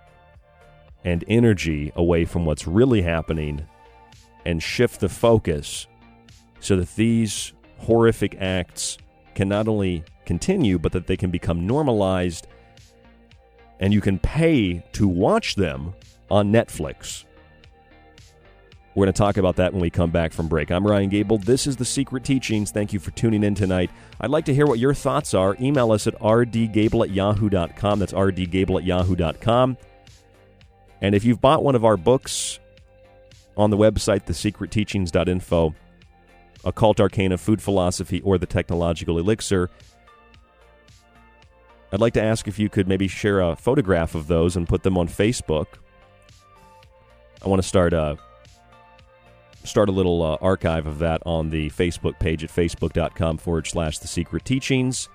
and energy away from what's really happening and shift the focus so that these horrific acts can not only continue, but that they can become normalized and you can pay to watch them on Netflix. We're going to talk about that when we come back from break. I'm Ryan Gable. This is The Secret Teachings. Thank you for tuning in tonight. I'd like to hear what your thoughts are. Email us at rdgable at yahoo.com. That's rdgable at yahoo.com. And if you've bought one of our books on the website, thesecretteachings.info, Occult Arcana, Food Philosophy, or The Technological Elixir, I'd like to ask if you could maybe share a photograph of those and put them on Facebook. I want to start a start a little uh, archive of that on the Facebook page at facebook.com forward slash the secret teachings.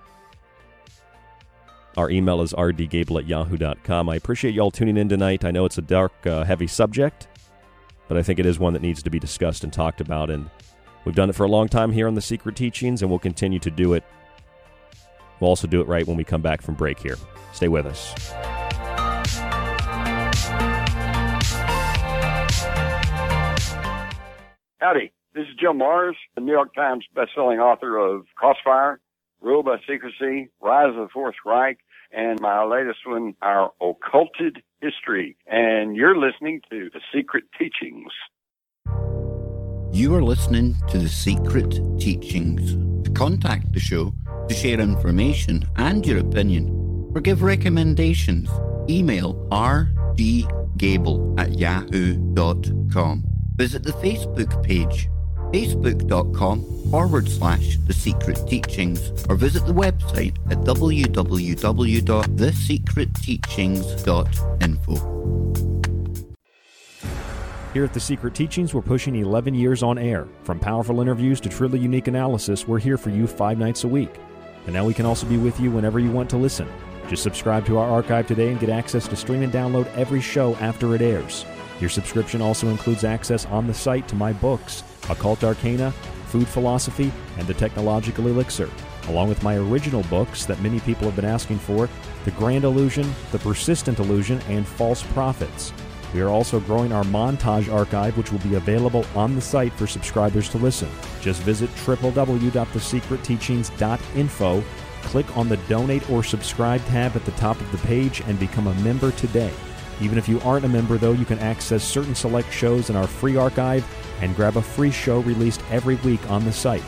Our email is rdgable at yahoo.com. I appreciate y'all tuning in tonight. I know it's a dark, uh, heavy subject, but I think it is one that needs to be discussed and talked about. And we've done it for a long time here on the Secret Teachings, and we'll continue to do it We'll also do it right when we come back from break here. Stay with us. Howdy, this is Jim Marrs, the New York Times bestselling author of Crossfire, Rule by Secrecy, Rise of the Fourth Reich, and my latest one, Our Occulted History. And you're listening to The Secret Teachings. You are listening to The Secret Teachings. To contact the show, to share information and your opinion, or give recommendations, email rdgable at yahoo.com. Visit the Facebook page, facebook.com forward slash the secret teachings, or visit the website at www.thesecretteachings.info. Here at The Secret Teachings, we're pushing 11 years on air. From powerful interviews to truly unique analysis, we're here for you five nights a week. And now we can also be with you whenever you want to listen. Just subscribe to our archive today and get access to stream and download every show after it airs. Your subscription also includes access on the site to my books, Occult Arcana, Food Philosophy, and The Technological Elixir, along with my original books that many people have been asking for The Grand Illusion, The Persistent Illusion, and False Prophets. We are also growing our montage archive, which will be available on the site for subscribers to listen. Just visit www.thesecretteachings.info, click on the donate or subscribe tab at the top of the page, and become a member today. Even if you aren't a member, though, you can access certain select shows in our free archive and grab a free show released every week on the site.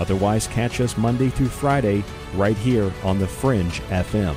Otherwise, catch us Monday through Friday right here on The Fringe FM.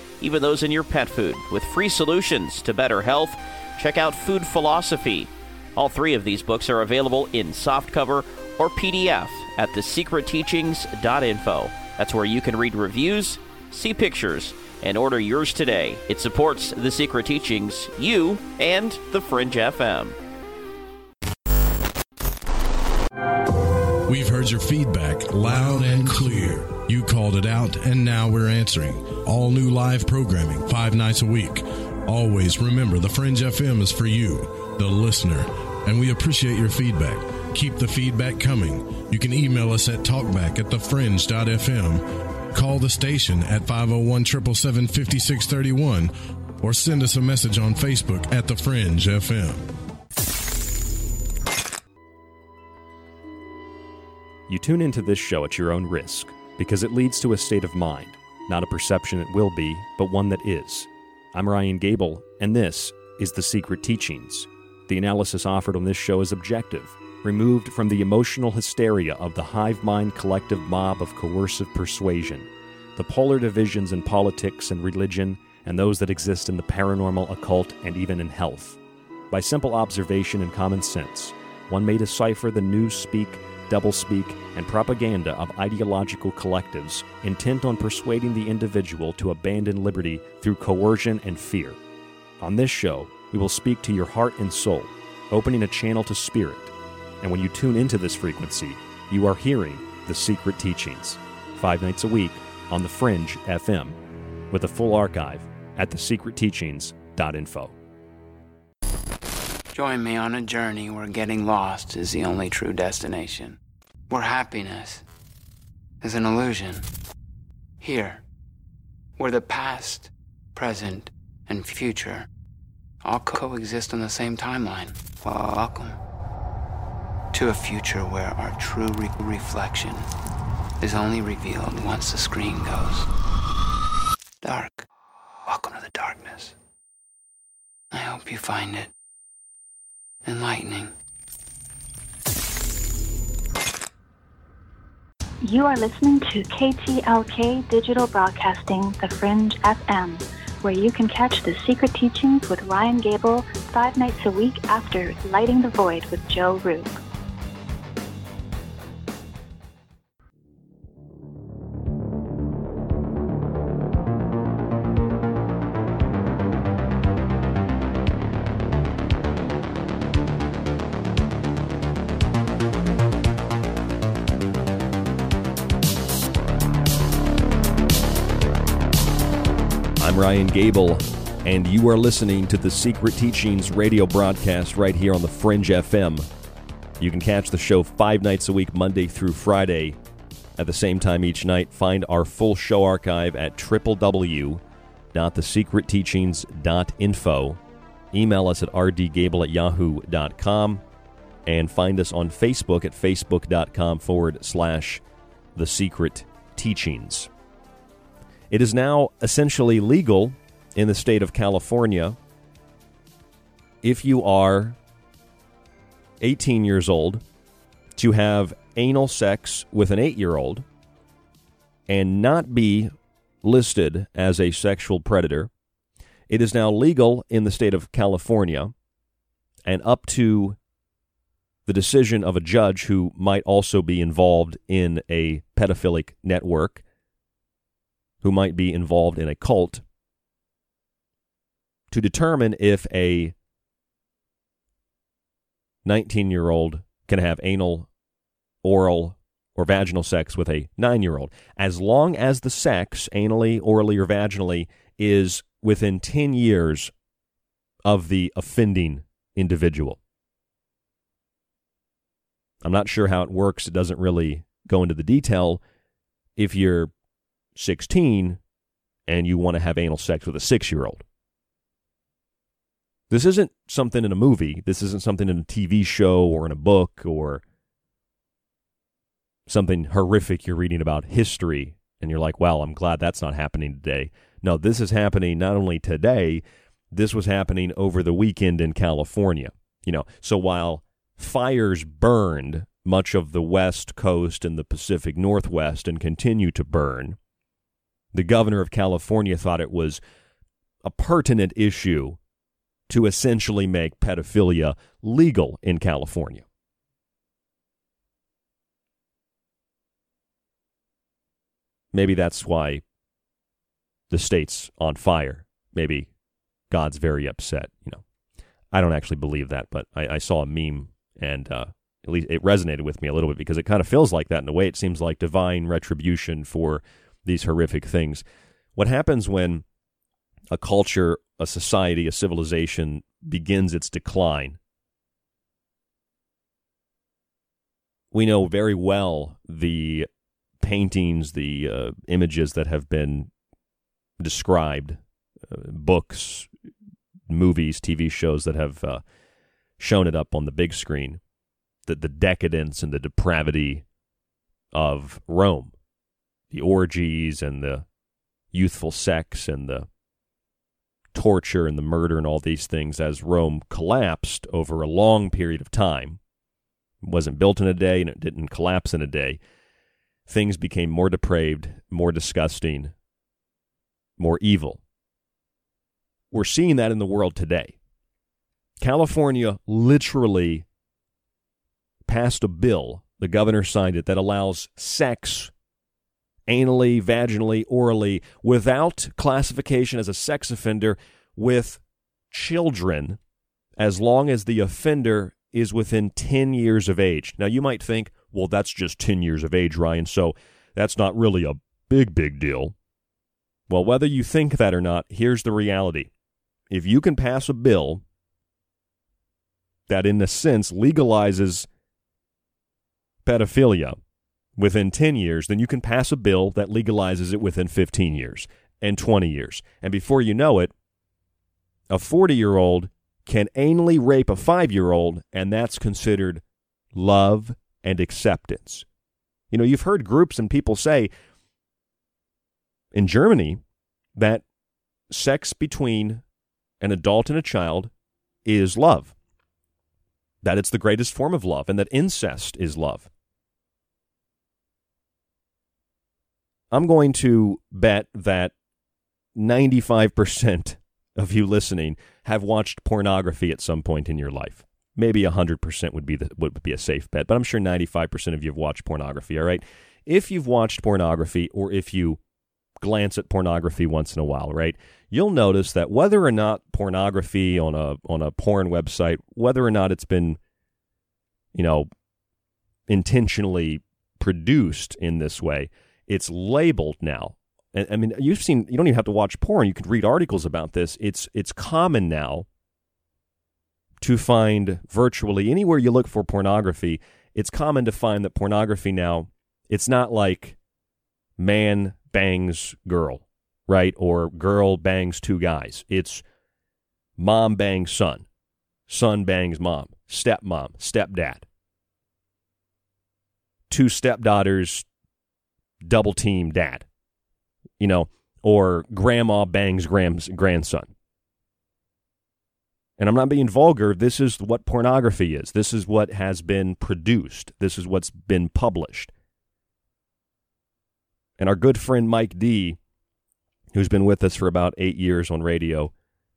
even those in your pet food, with free solutions to better health, check out Food Philosophy. All three of these books are available in softcover or PDF at thesecretteachings.info. That's where you can read reviews, see pictures, and order yours today. It supports The Secret Teachings, you, and The Fringe FM. We've heard your feedback loud and clear. You called it out, and now we're answering. All new live programming, five nights a week. Always remember the Fringe FM is for you, the listener, and we appreciate your feedback. Keep the feedback coming. You can email us at talkback at thefringe.fm, call the station at 501 777 5631, or send us a message on Facebook at The Fringe FM. You tune into this show at your own risk because it leads to a state of mind, not a perception it will be, but one that is. I'm Ryan Gable, and this is The Secret Teachings. The analysis offered on this show is objective, removed from the emotional hysteria of the hive mind collective mob of coercive persuasion, the polar divisions in politics and religion, and those that exist in the paranormal, occult, and even in health. By simple observation and common sense, one may decipher the new speak doublespeak, and propaganda of ideological collectives intent on persuading the individual to abandon liberty through coercion and fear. On this show, we will speak to your heart and soul, opening a channel to spirit. And when you tune into this frequency, you are hearing the secret teachings. Five nights a week on The Fringe FM, with a full archive at thesecretteachings.info. Join me on a journey where getting lost is the only true destination. Where happiness is an illusion. Here, where the past, present, and future all coexist on the same timeline. Welcome to a future where our true re- reflection is only revealed once the screen goes dark. Welcome to the darkness. I hope you find it enlightening. You are listening to KTLK Digital Broadcasting, The Fringe FM, where you can catch the secret teachings with Ryan Gable five nights a week after Lighting the Void with Joe Rupe. Ryan Gable, and you are listening to the Secret Teachings radio broadcast right here on the Fringe FM. You can catch the show five nights a week, Monday through Friday, at the same time each night. Find our full show archive at www.thesecretteachings.info. Email us at rdgable at yahoo.com and find us on Facebook at facebook.com forward slash the secret teachings. It is now essentially legal in the state of California if you are 18 years old to have anal sex with an 8 year old and not be listed as a sexual predator. It is now legal in the state of California and up to the decision of a judge who might also be involved in a pedophilic network who might be involved in a cult to determine if a 19 year old can have anal, oral, or vaginal sex with a nine year old, as long as the sex, anally, orally, or vaginally, is within 10 years of the offending individual. I'm not sure how it works. It doesn't really go into the detail. If you're 16 and you want to have anal sex with a six year old, this isn't something in a movie. This isn't something in a TV show or in a book or something horrific you're reading about history and you're like, well, I'm glad that's not happening today. No, this is happening not only today, this was happening over the weekend in California. You know, so while fires burned much of the West Coast and the Pacific Northwest and continue to burn, the governor of California thought it was a pertinent issue to essentially make pedophilia legal in California. Maybe that's why the state's on fire. Maybe God's very upset. You know, I don't actually believe that, but I, I saw a meme and uh, at least it resonated with me a little bit because it kind of feels like that in a way. It seems like divine retribution for these horrific things. What happens when a culture a society, a civilization begins its decline, we know very well the paintings, the uh, images that have been described, uh, books, movies, TV shows that have uh, shown it up on the big screen, the, the decadence and the depravity of Rome, the orgies and the youthful sex and the torture and the murder and all these things as Rome collapsed over a long period of time. It wasn't built in a day and it didn't collapse in a day. Things became more depraved, more disgusting, more evil. We're seeing that in the world today. California literally passed a bill, the governor signed it, that allows sex anally, vaginally, orally, without classification as a sex offender with children as long as the offender is within 10 years of age. Now, you might think, well, that's just 10 years of age, Ryan, so that's not really a big, big deal. Well, whether you think that or not, here's the reality. If you can pass a bill that, in a sense, legalizes pedophilia, within 10 years, then you can pass a bill that legalizes it within 15 years and 20 years. And before you know it, a 40 year old can anally rape a five year old, and that's considered love and acceptance. You know, you've heard groups and people say in Germany that sex between an adult and a child is love, that it's the greatest form of love, and that incest is love. I'm going to bet that 95% of you listening have watched pornography at some point in your life. Maybe 100% would be the, would be a safe bet, but I'm sure 95% of you have watched pornography, all right? If you've watched pornography or if you glance at pornography once in a while, right? You'll notice that whether or not pornography on a on a porn website, whether or not it's been you know intentionally produced in this way, it's labeled now. And, I mean, you've seen. You don't even have to watch porn. You can read articles about this. It's it's common now to find virtually anywhere you look for pornography. It's common to find that pornography now. It's not like man bangs girl, right? Or girl bangs two guys. It's mom bangs son, son bangs mom, stepmom, stepdad, two stepdaughters double team dad, you know, or grandma bangs Graham's grandson. And I'm not being vulgar. This is what pornography is. This is what has been produced. This is what's been published. And our good friend Mike D, who's been with us for about eight years on radio,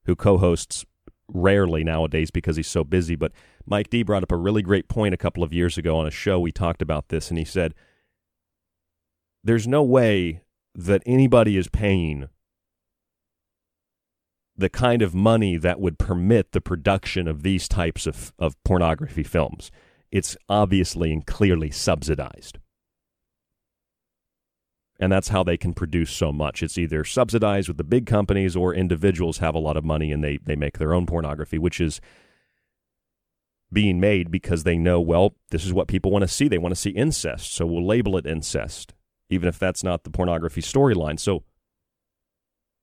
who co hosts rarely nowadays because he's so busy. But Mike D brought up a really great point a couple of years ago on a show. We talked about this, and he said, there's no way that anybody is paying the kind of money that would permit the production of these types of, of pornography films. It's obviously and clearly subsidized. And that's how they can produce so much. It's either subsidized with the big companies or individuals have a lot of money and they, they make their own pornography, which is being made because they know, well, this is what people want to see. They want to see incest. So we'll label it incest, even if that's not the pornography storyline. So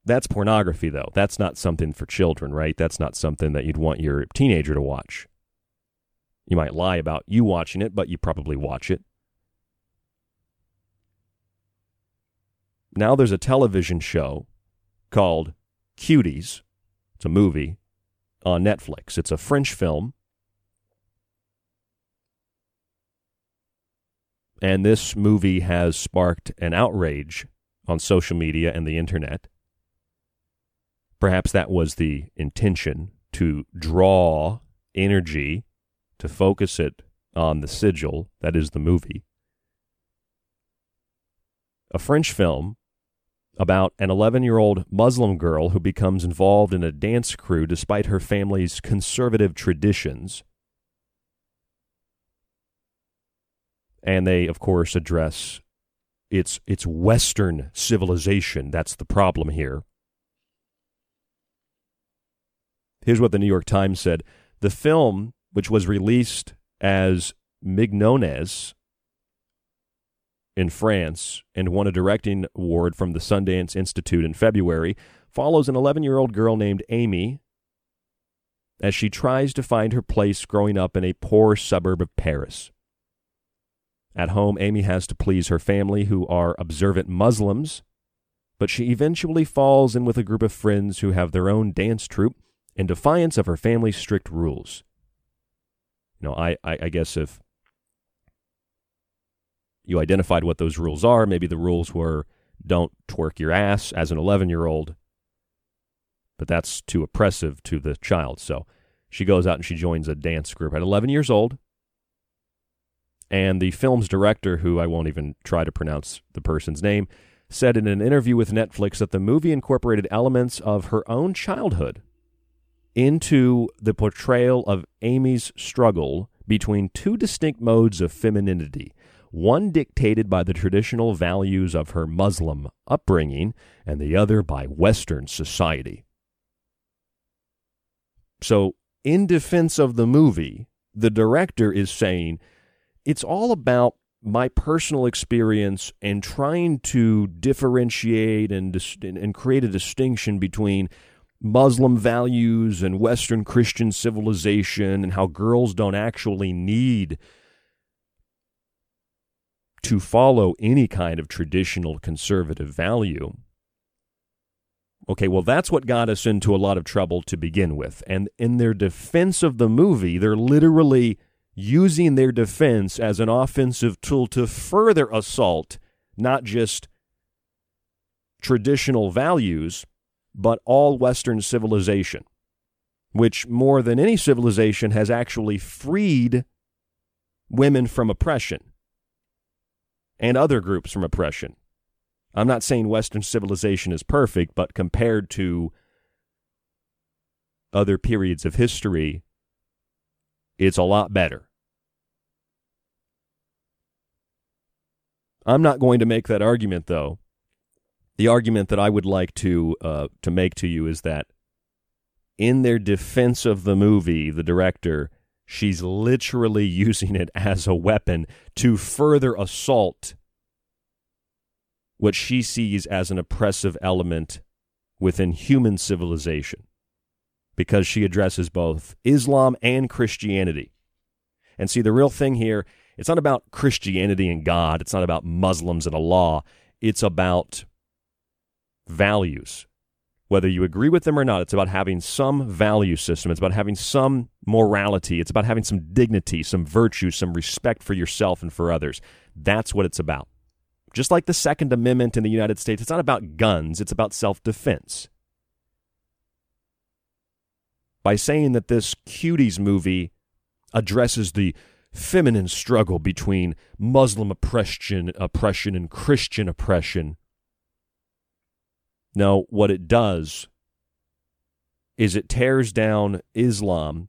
that's pornography, though. That's not something for children, right? That's not something that you'd want your teenager to watch. You might lie about you watching it, but you probably watch it. Now there's a television show called Cuties. It's a movie on Netflix. It's a French film. And this movie has sparked an outrage on social media and the internet. Perhaps that was the intention to draw energy, to focus it on the sigil, that is the movie. A French film about an 11 year old Muslim girl who becomes involved in a dance crew despite her family's conservative traditions. And they, of course, address its, its Western civilization. That's the problem here. Here's what the New York Times said The film, which was released as Mignonnes in France and won a directing award from the Sundance Institute in February, follows an 11 year old girl named Amy as she tries to find her place growing up in a poor suburb of Paris. At home, Amy has to please her family, who are observant Muslims, but she eventually falls in with a group of friends who have their own dance troupe in defiance of her family's strict rules. You know, I, I, I guess if you identified what those rules are, maybe the rules were don't twerk your ass as an 11 year old, but that's too oppressive to the child. So she goes out and she joins a dance group at 11 years old. And the film's director, who I won't even try to pronounce the person's name, said in an interview with Netflix that the movie incorporated elements of her own childhood into the portrayal of Amy's struggle between two distinct modes of femininity one dictated by the traditional values of her Muslim upbringing, and the other by Western society. So, in defense of the movie, the director is saying it's all about my personal experience and trying to differentiate and, and create a distinction between Muslim values and Western Christian civilization and how girls don't actually need to follow any kind of traditional conservative value. Okay, well, that's what got us into a lot of trouble to begin with. And in their defense of the movie, they're literally using their defense as an offensive tool to further assault not just traditional values, but all Western civilization, which more than any civilization has actually freed women from oppression and other groups from oppression. I'm not saying Western civilization is perfect, but compared to other periods of history, it's a lot better. I'm not going to make that argument, though. The argument that I would like to uh, to make to you is that, in their defense of the movie, the director She's literally using it as a weapon to further assault what she sees as an oppressive element within human civilization because she addresses both Islam and Christianity. And see, the real thing here, it's not about Christianity and God, it's not about Muslims and Allah, it's about values whether you agree with them or not. It's about having some value system. It's about having some morality. It's about having some dignity, some virtue, some respect for yourself and for others. That's what it's about. Just like the Second Amendment in the United States, it's not about guns, it's about self defense. By saying that this Cuties movie addresses the feminine struggle between Muslim oppression, oppression and Christian oppression, Now, what it does is it tears down Islam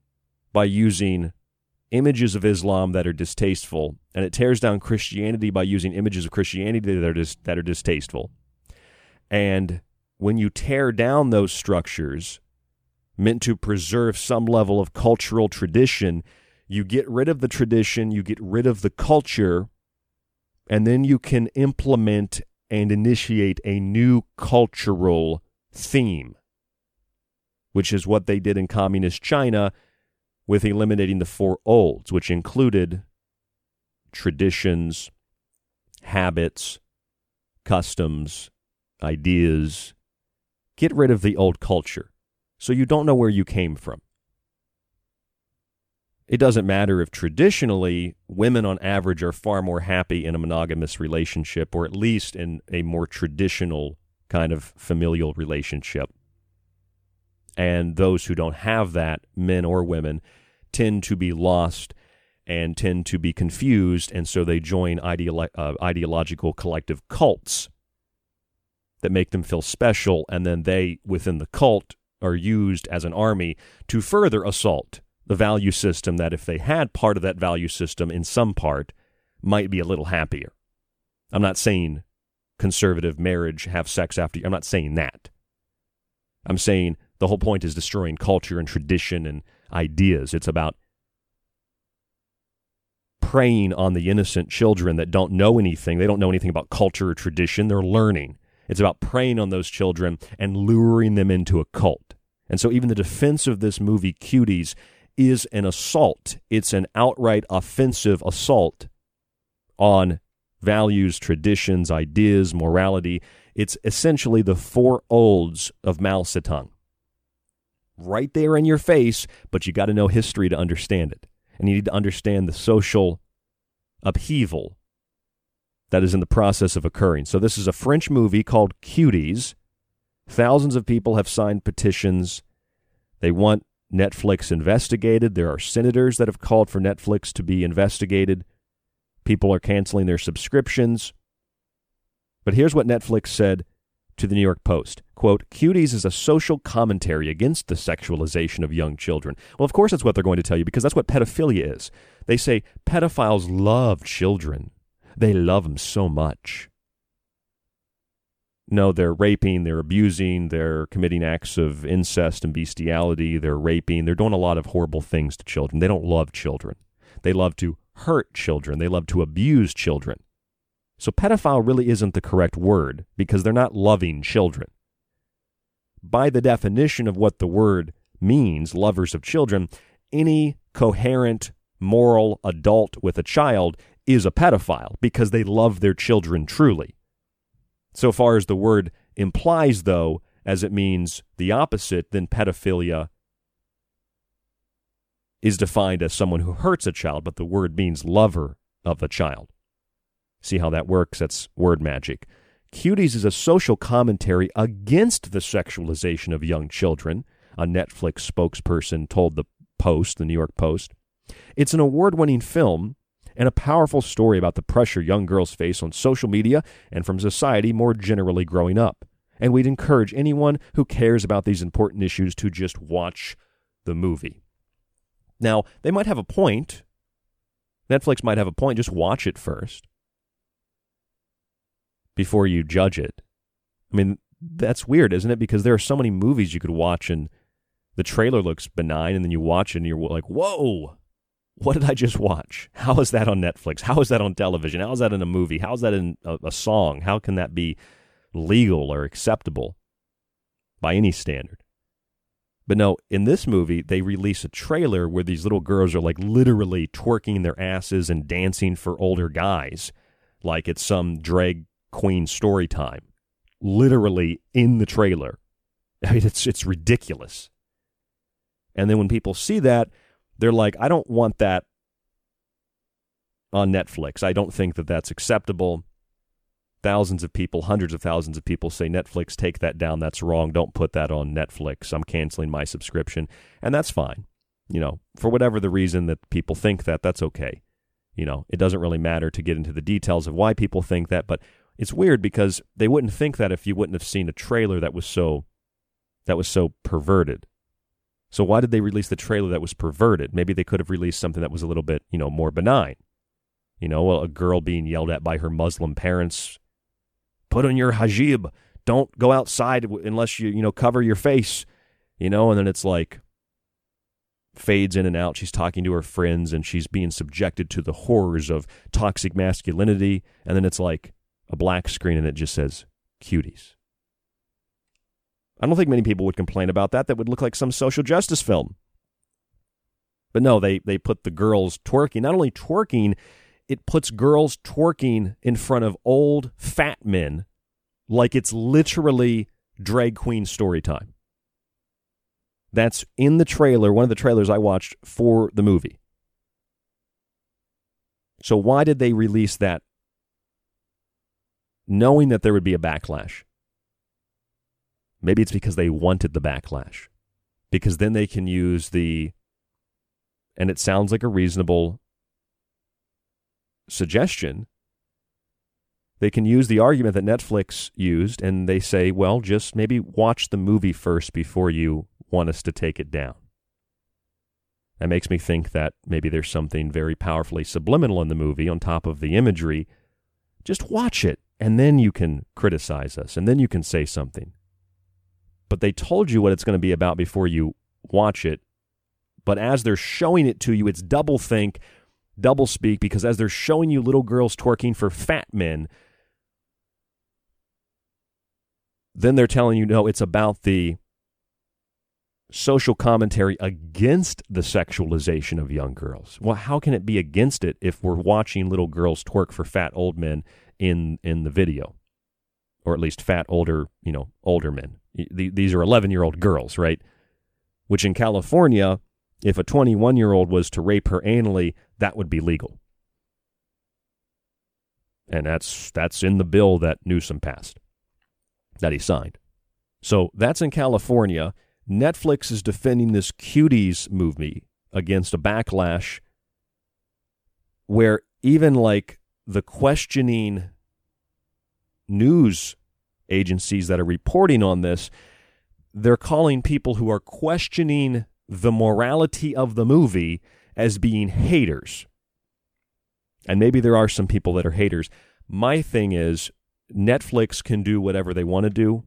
by using images of Islam that are distasteful, and it tears down Christianity by using images of Christianity that are dis- that are distasteful. And when you tear down those structures meant to preserve some level of cultural tradition, you get rid of the tradition, you get rid of the culture, and then you can implement and initiate a new cultural theme, which is what they did in communist China with eliminating the four olds, which included traditions, habits, customs, ideas. Get rid of the old culture so you don't know where you came from. It doesn't matter if traditionally women on average are far more happy in a monogamous relationship or at least in a more traditional kind of familial relationship. And those who don't have that, men or women, tend to be lost and tend to be confused, and so they join ideolo- uh, ideological collective cults that make them feel special, and then they, within the cult, are used as an army to further assault the value system that, if they had part of that value system in some part, might be a little happier. I'm not saying conservative marriage, have sex after. I'm not saying that. I'm saying the whole point is destroying culture and tradition and ideas. It's about preying on the innocent children that don't know anything. They don't know anything about culture or tradition. They're learning. It's about preying on those children and luring them into a cult. And so, even the defense of this movie, Cuties, is an assault. It's an outright offensive assault on values, traditions, ideas, morality. It's essentially the four olds of Mao Zedong. Right there in your face, but you got to know history to understand it. And you need to understand the social upheaval that is in the process of occurring. So, this is a French movie called Cuties. Thousands of people have signed petitions. They want Netflix investigated. There are senators that have called for Netflix to be investigated. People are canceling their subscriptions. But here's what Netflix said to the New York Post. Quote, Cuties is a social commentary against the sexualization of young children. Well, of course that's what they're going to tell you because that's what pedophilia is. They say pedophiles love children. They love them so much. No, they're raping, they're abusing, they're committing acts of incest and bestiality, they're raping, they're doing a lot of horrible things to children. They don't love children. They love to hurt children, they love to abuse children. So, pedophile really isn't the correct word because they're not loving children. By the definition of what the word means, lovers of children, any coherent, moral adult with a child is a pedophile because they love their children truly. So far as the word implies, though, as it means the opposite, then pedophilia is defined as someone who hurts a child, but the word means lover of a child. See how that works? That's word magic. Cuties is a social commentary against the sexualization of young children, a Netflix spokesperson told the Post, the New York Post. It's an award winning film and a powerful story about the pressure young girls face on social media and from society more generally growing up. And we'd encourage anyone who cares about these important issues to just watch the movie. Now, they might have a point. Netflix might have a point. Just watch it first before you judge it. I mean, that's weird, isn't it? Because there are so many movies you could watch and the trailer looks benign and then you watch it and you're like, whoa, what did I just watch? How is that on Netflix? How is that on television? How is that in a movie? How is that in a, a song? How can that be legal or acceptable by any standard? But no, in this movie, they release a trailer where these little girls are like literally twerking their asses and dancing for older guys, like it's some drag queen story time. Literally in the trailer. I mean, it's it's ridiculous. And then when people see that, they're like, I don't want that on Netflix. I don't think that that's acceptable. Thousands of people, hundreds of thousands of people say, Netflix, take that down. That's wrong. Don't put that on Netflix. I'm canceling my subscription. And that's fine. You know, for whatever the reason that people think that, that's okay. You know, it doesn't really matter to get into the details of why people think that, but it's weird because they wouldn't think that if you wouldn't have seen a trailer that was so that was so perverted. So why did they release the trailer that was perverted? Maybe they could have released something that was a little bit, you know, more benign. You know, a girl being yelled at by her Muslim parents. Put on your hijab. Don't go outside unless you, you know, cover your face. You know, and then it's like fades in and out. She's talking to her friends and she's being subjected to the horrors of toxic masculinity. And then it's like a black screen and it just says cuties. I don't think many people would complain about that. That would look like some social justice film. But no, they, they put the girls twerking. Not only twerking, it puts girls twerking in front of old fat men like it's literally drag queen story time. That's in the trailer, one of the trailers I watched for the movie. So, why did they release that knowing that there would be a backlash? Maybe it's because they wanted the backlash. Because then they can use the, and it sounds like a reasonable suggestion. They can use the argument that Netflix used, and they say, well, just maybe watch the movie first before you want us to take it down. That makes me think that maybe there's something very powerfully subliminal in the movie on top of the imagery. Just watch it, and then you can criticize us, and then you can say something. But they told you what it's going to be about before you watch it. But as they're showing it to you, it's double think, double speak, because as they're showing you little girls twerking for fat men, then they're telling you, no, it's about the social commentary against the sexualization of young girls. Well, how can it be against it if we're watching little girls twerk for fat old men in in the video, or at least fat older you know older men? These are eleven year old girls, right? Which in California, if a twenty one year old was to rape her anally, that would be legal, and that's that's in the bill that Newsom passed, that he signed. So that's in California. Netflix is defending this cuties movie against a backlash where even like the questioning news agencies that are reporting on this, they're calling people who are questioning the morality of the movie as being haters. And maybe there are some people that are haters. My thing is, Netflix can do whatever they want to do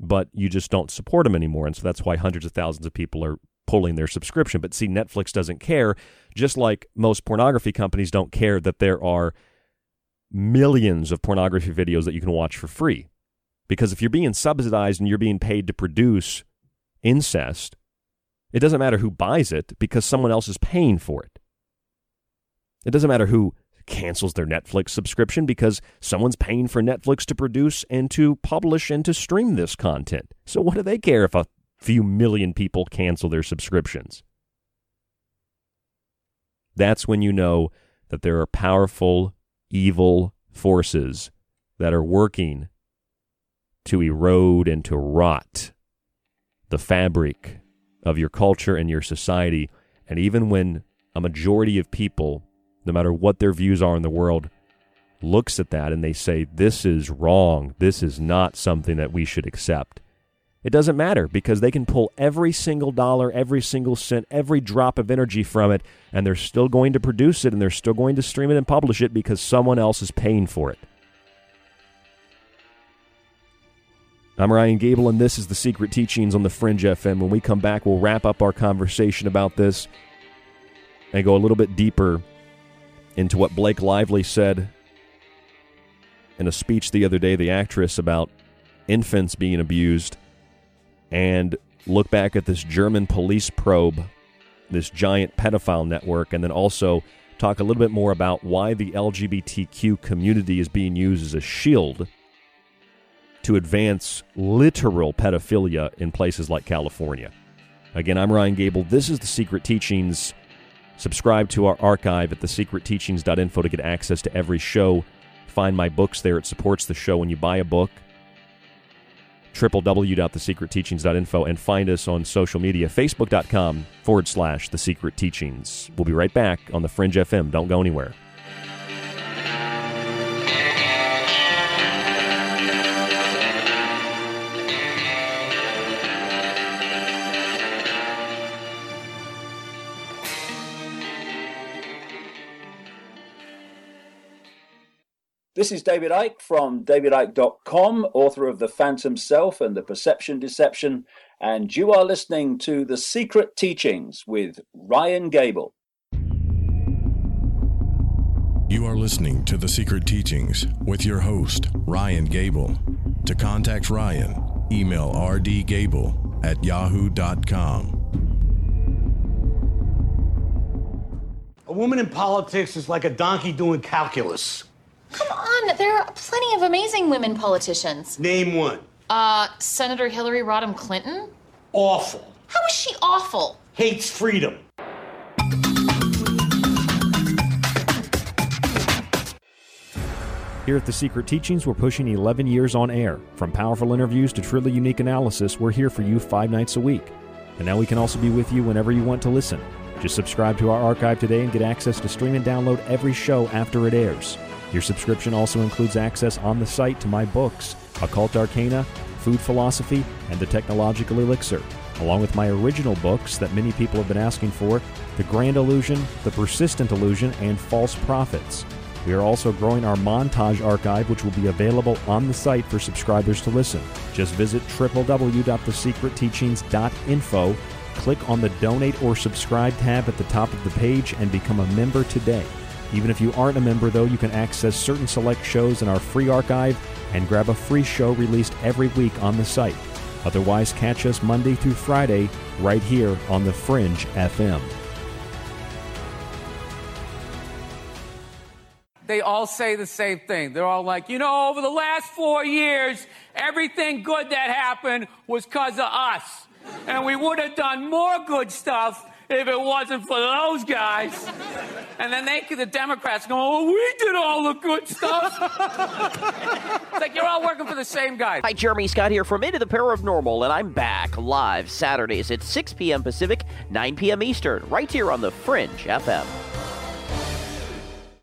but you just don't support them anymore. And so that's why hundreds of thousands of people are pulling their subscription. But see, Netflix doesn't care, just like most pornography companies don't care that there are millions of pornography videos that you can watch for free. Because if you're being subsidized and you're being paid to produce incest, it doesn't matter who buys it because someone else is paying for it. It doesn't matter who cancels their Netflix subscription because someone's paying for Netflix to produce and to publish and to stream this content. So, what do they care if a few million people cancel their subscriptions? That's when you know that there are powerful, evil forces that are working to erode and to rot the fabric of your culture and your society. And even when a majority of people no matter what their views are in the world, looks at that and they say, this is wrong. This is not something that we should accept. It doesn't matter because they can pull every single dollar, every single cent, every drop of energy from it, and they're still going to produce it and they're still going to stream it and publish it because someone else is paying for it. I'm Ryan Gable, and this is The Secret Teachings on the Fringe FM. When we come back, we'll wrap up our conversation about this and go a little bit deeper into what Blake Lively said in a speech the other day, the actress, about infants being abused, and look back at this German police probe, this giant pedophile network, and then also talk a little bit more about why the LGBTQ community is being used as a shield to advance literal pedophilia in places like California. Again, I'm Ryan Gable. This is The Secret Teachings. Subscribe to our archive at thesecretteachings.info to get access to every show. Find my books there. It supports the show when you buy a book. www.thesecretteachings.info and find us on social media, facebook.com forward slash the secret teachings. We'll be right back on the Fringe FM. Don't go anywhere. This is David Icke from davidicke.com, author of The Phantom Self and The Perception Deception, and you are listening to The Secret Teachings with Ryan Gable. You are listening to The Secret Teachings with your host, Ryan Gable. To contact Ryan, email rdgable at yahoo.com. A woman in politics is like a donkey doing calculus. Come on, there are plenty of amazing women politicians. Name one. Uh, Senator Hillary Rodham Clinton? Awful. How is she awful? Hates freedom. Here at The Secret Teachings, we're pushing 11 years on air. From powerful interviews to truly unique analysis, we're here for you five nights a week. And now we can also be with you whenever you want to listen. Just subscribe to our archive today and get access to stream and download every show after it airs. Your subscription also includes access on the site to my books, Occult Arcana, Food Philosophy, and The Technological Elixir, along with my original books that many people have been asking for The Grand Illusion, The Persistent Illusion, and False Prophets. We are also growing our montage archive, which will be available on the site for subscribers to listen. Just visit www.thesecretteachings.info, click on the Donate or Subscribe tab at the top of the page, and become a member today. Even if you aren't a member, though, you can access certain select shows in our free archive and grab a free show released every week on the site. Otherwise, catch us Monday through Friday right here on The Fringe FM. they all say the same thing. They're all like, you know, over the last four years, everything good that happened was because of us. And we would have done more good stuff if it wasn't for those guys. And then they, the Democrats, go, oh, we did all the good stuff. it's like you're all working for the same guy. Hi, Jeremy Scott here from Into the Parabnormal, and I'm back live Saturdays at 6 p.m. Pacific, 9 p.m. Eastern, right here on the Fringe FM.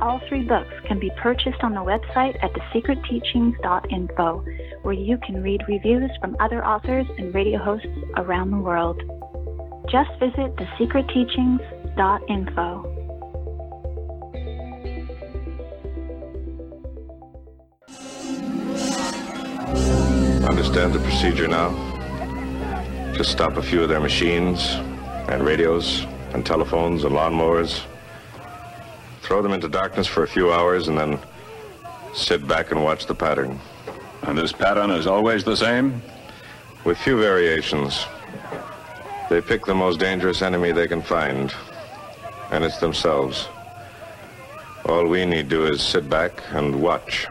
All three books can be purchased on the website at thesecretteachings.info, where you can read reviews from other authors and radio hosts around the world. Just visit thesecretteachings.info. Understand the procedure now? Just stop a few of their machines and radios and telephones and lawnmowers. Throw them into darkness for a few hours and then sit back and watch the pattern. And this pattern is always the same? With few variations. They pick the most dangerous enemy they can find, and it's themselves. All we need to do is sit back and watch.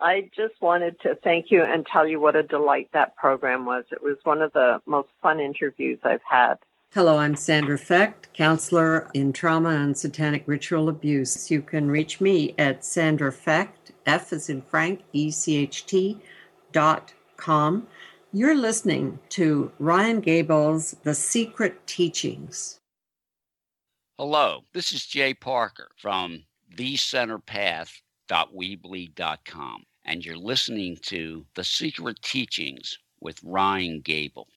I just wanted to thank you and tell you what a delight that program was. It was one of the most fun interviews I've had. Hello, I'm Sandra Fecht, counselor in trauma and satanic ritual abuse. You can reach me at Sandra Fecht, F as in Frank, E C H T dot com. You're listening to Ryan Gable's The Secret Teachings. Hello, this is Jay Parker from thecenterpath.weebly.com. And you're listening to The Secret Teachings with Ryan Gable.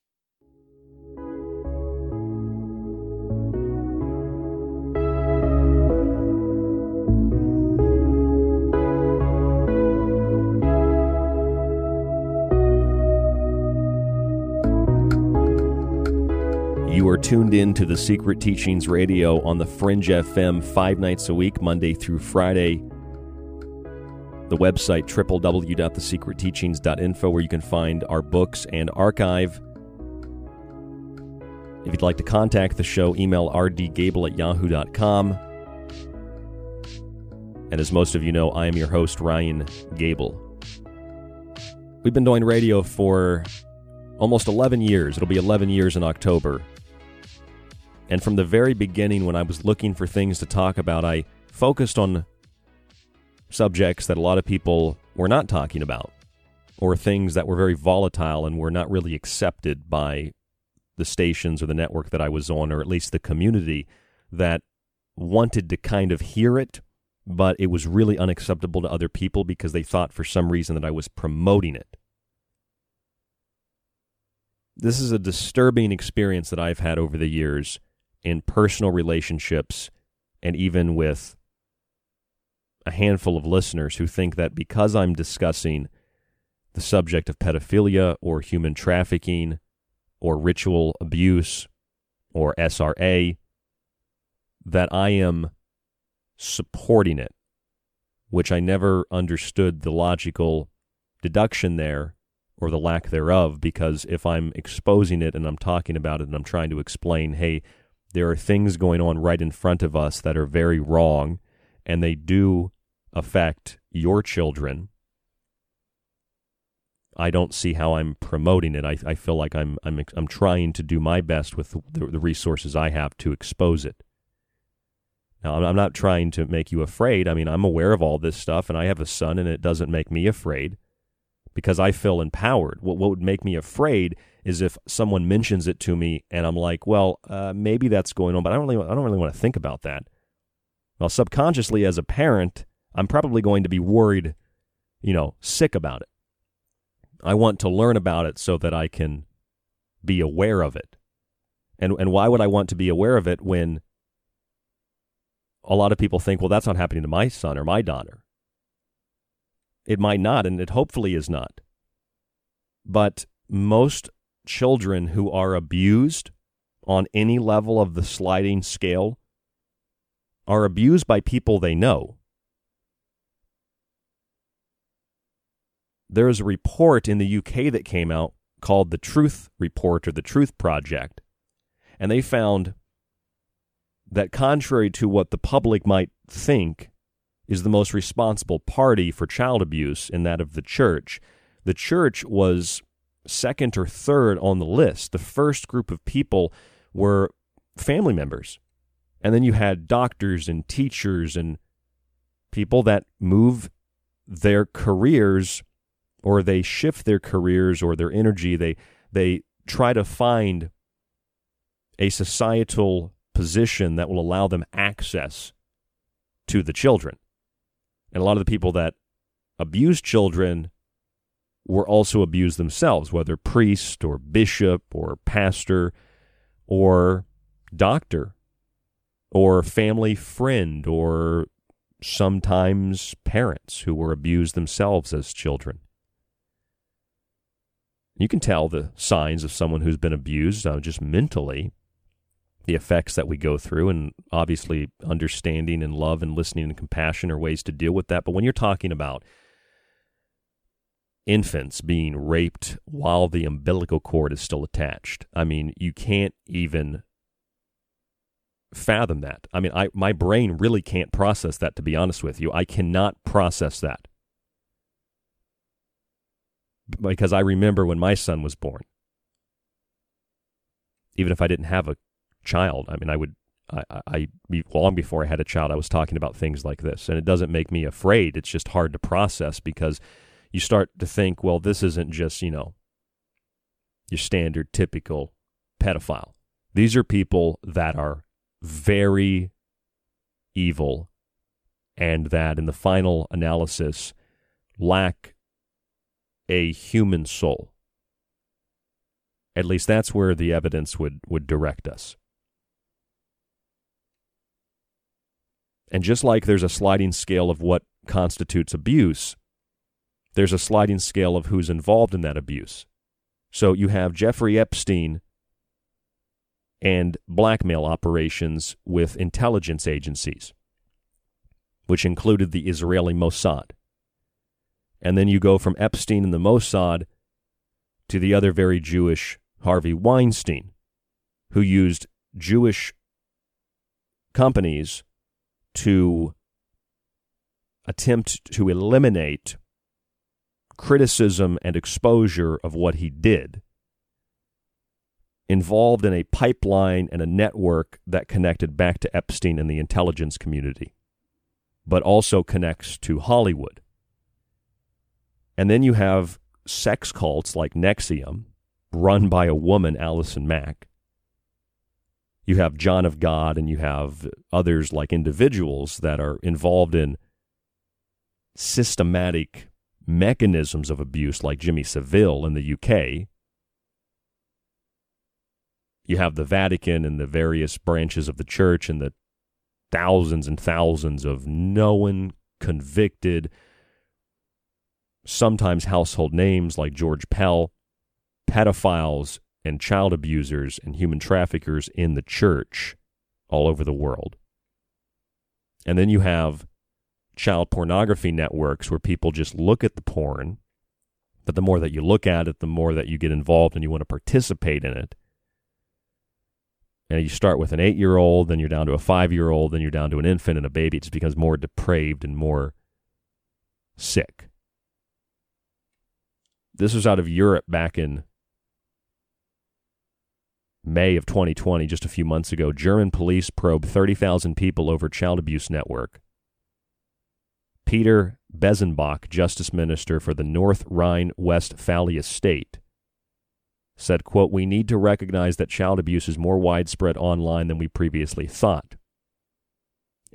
You are tuned in to the Secret Teachings Radio on the Fringe FM five nights a week, Monday through Friday. The website www.thesecretteachings.info, where you can find our books and archive. If you'd like to contact the show, email rdgable at yahoo.com. And as most of you know, I am your host, Ryan Gable. We've been doing radio for almost 11 years. It'll be 11 years in October. And from the very beginning, when I was looking for things to talk about, I focused on subjects that a lot of people were not talking about, or things that were very volatile and were not really accepted by the stations or the network that I was on, or at least the community that wanted to kind of hear it, but it was really unacceptable to other people because they thought for some reason that I was promoting it. This is a disturbing experience that I've had over the years in personal relationships and even with a handful of listeners who think that because I'm discussing the subject of pedophilia or human trafficking or ritual abuse or SRA, that I am supporting it, which I never understood the logical deduction there or the lack thereof, because if I'm exposing it and I'm talking about it and I'm trying to explain, hey, there are things going on right in front of us that are very wrong, and they do affect your children. I don't see how I'm promoting it. I, I feel like I'm I'm I'm trying to do my best with the, the resources I have to expose it. Now, I'm not trying to make you afraid. I mean, I'm aware of all this stuff, and I have a son, and it doesn't make me afraid because I feel empowered. What, what would make me afraid is if someone mentions it to me and I'm like, well, uh, maybe that's going on, but I don't really, I don't really want to think about that. Well, subconsciously, as a parent, I'm probably going to be worried, you know, sick about it. I want to learn about it so that I can be aware of it. And and why would I want to be aware of it when a lot of people think, well, that's not happening to my son or my daughter. It might not, and it hopefully is not. But most children who are abused on any level of the sliding scale are abused by people they know. There is a report in the UK that came out called the Truth Report or the Truth Project, and they found that contrary to what the public might think is the most responsible party for child abuse in that of the church, the church was second or third on the list. The first group of people were family members. And then you had doctors and teachers and people that move their careers or they shift their careers or their energy. They, they try to find a societal position that will allow them access to the children. And a lot of the people that abuse children were also abused themselves, whether priest or bishop or pastor or doctor or family friend or sometimes parents who were abused themselves as children. You can tell the signs of someone who's been abused uh, just mentally, the effects that we go through, and obviously understanding and love and listening and compassion are ways to deal with that. But when you're talking about infants being raped while the umbilical cord is still attached. I mean, you can't even fathom that. I mean, I my brain really can't process that to be honest with you. I cannot process that. Because I remember when my son was born. Even if I didn't have a child, I mean, I would I, I, long before I had a child, I was talking about things like this, and it doesn't make me afraid. It's just hard to process because you start to think, well, this isn't just, you know, your standard typical pedophile. These are people that are very evil and that in the final analysis lack a human soul. At least that's where the evidence would, would direct us. And just like there's a sliding scale of what constitutes abuse, there's a sliding scale of who's involved in that abuse. So you have Jeffrey Epstein and blackmail operations with intelligence agencies, which included the Israeli Mossad. And then you go from Epstein and the Mossad to the other very Jewish Harvey Weinstein, who used Jewish companies to attempt to eliminate criticism and exposure of what he did involved in a pipeline and a network that connected back to Epstein and the intelligence community, but also connects to Hollywood. And then you have sex cults like NXIVM, run by a woman, Allison Mack. You have John of God, and you have others like individuals that are involved in systematic mechanisms of abuse, like Jimmy Savile in the UK. You have the Vatican and the various branches of the church and the thousands and thousands of known, convicted, sometimes household names like George Pell, pedophiles and child abusers and human traffickers in the church all over the world. And then you have child pornography networks where people just look at the porn, but the more that you look at it, the more that you get involved and you want to participate in it. And you start with an eight year old, then you're down to a five year old, then you're down to an infant and a baby. It just becomes more depraved and more sick. This was out of Europe back in May of 2020, just a few months ago. German police probed 30,000 people over child abuse network. Peter Biesenbach, Justice Minister for the North Rhine-Westphalia state, said, quote, We need to recognize that child abuse is more widespread online than we previously thought.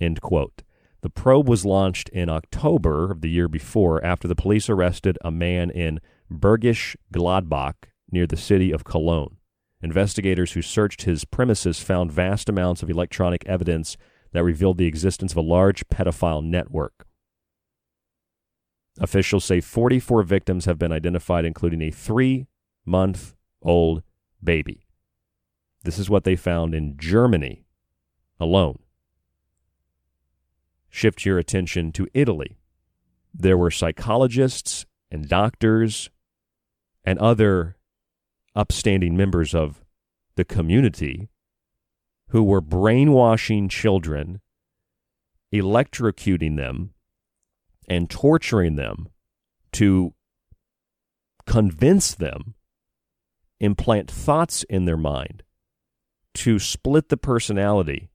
End quote. The probe was launched in October of the year before after the police arrested a man in Bergisch Gladbach near the city of Cologne. Investigators who searched his premises found vast amounts of electronic evidence that revealed the existence of a large pedophile network. Officials say 44 victims have been identified, including a three month old baby. This is what they found in Germany alone. Shift your attention to Italy. There were psychologists and doctors and other upstanding members of the community who were brainwashing children, electrocuting them, and torturing them to convince them, implant thoughts in their mind, to split the personality,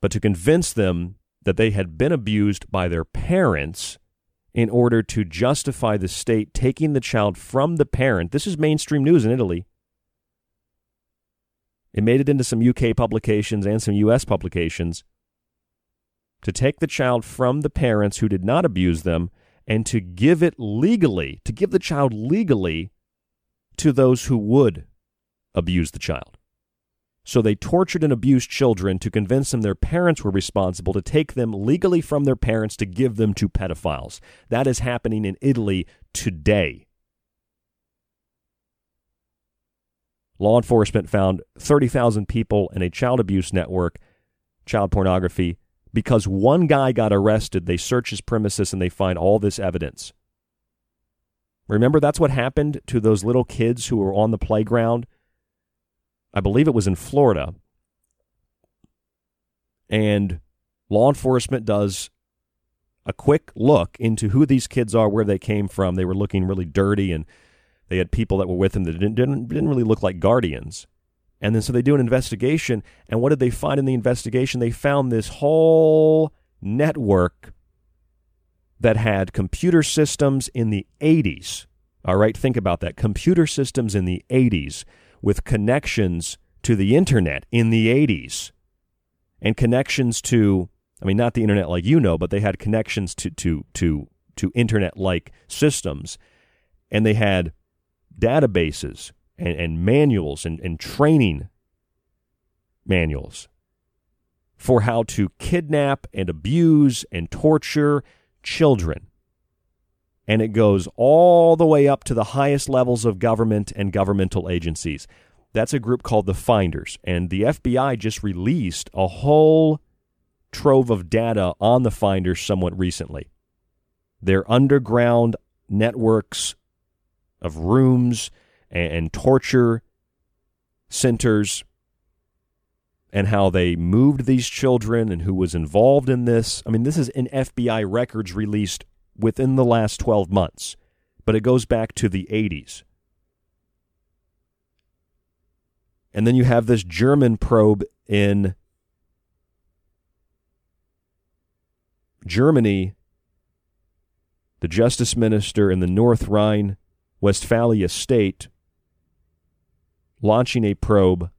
but to convince them that they had been abused by their parents in order to justify the state taking the child from the parent. This is mainstream news in Italy. It made it into some UK publications and some US publications to take the child from the parents who did not abuse them and to give it legally, to give the child legally to those who would abuse the child. So they tortured and abused children to convince them their parents were responsible to take them legally from their parents to give them to pedophiles. That is happening in Italy today. Law enforcement found 30,000 people in a child abuse network, child pornography, because one guy got arrested. They search his premises and they find all this evidence. Remember, that's what happened to those little kids who were on the playground I believe it was in Florida. And law enforcement does a quick look into who these kids are, where they came from. They were looking really dirty, and they had people that were with them that didn't, didn't, didn't really look like guardians. And then so they do an investigation. And what did they find in the investigation? They found this whole network that had computer systems in the 80s. All right, think about that. Computer systems in the 80s with connections to the internet in the 80s and connections to I mean, not the internet like you know, but they had connections to to to to internet like systems, and they had databases and, and manuals and, and training manuals for how to kidnap and abuse and torture children. And it goes all the way up to the highest levels of government and governmental agencies. That's a group called the Finders. And the FBI just released a whole trove of data on the Finders somewhat recently. Their underground networks of rooms and, torture centers and how they moved these children and who was involved in this. I mean, this is in FBI records released within the last 12 months, but it goes back to the 80s. And then you have this German probe in Germany. The justice minister in the North Rhine Westphalia state launching a probe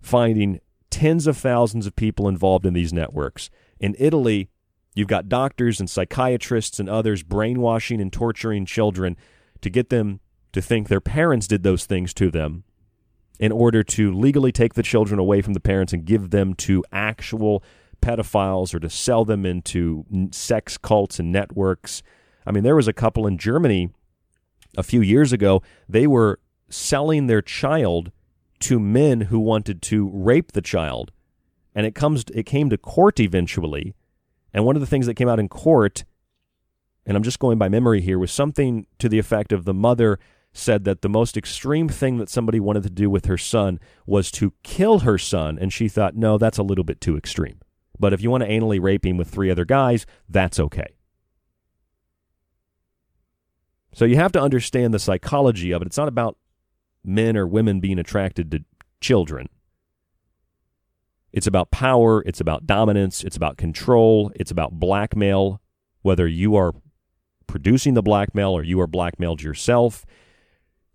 finding tens of thousands of people involved in these networks. In Italy, you've got doctors and psychiatrists and others brainwashing and torturing children to get them to think their parents did those things to them in order to legally take the children away from the parents and give them to actual pedophiles or to sell them into sex cults and networks. I mean, there was a couple in Germany a few years ago, they were selling their child to men who wanted to rape the child. And it comes it came to court eventually. And one of the things that came out in court, and I'm just going by memory here, was something to the effect of the mother said that the most extreme thing that somebody wanted to do with her son was to kill her son, and she thought, no, that's a little bit too extreme. But if you want to anally rape him with three other guys, that's okay. So you have to understand the psychology of it. It's not about men or women being attracted to children. It's about power, it's about dominance, it's about control, it's about blackmail, whether you are producing the blackmail or you are blackmailed yourself.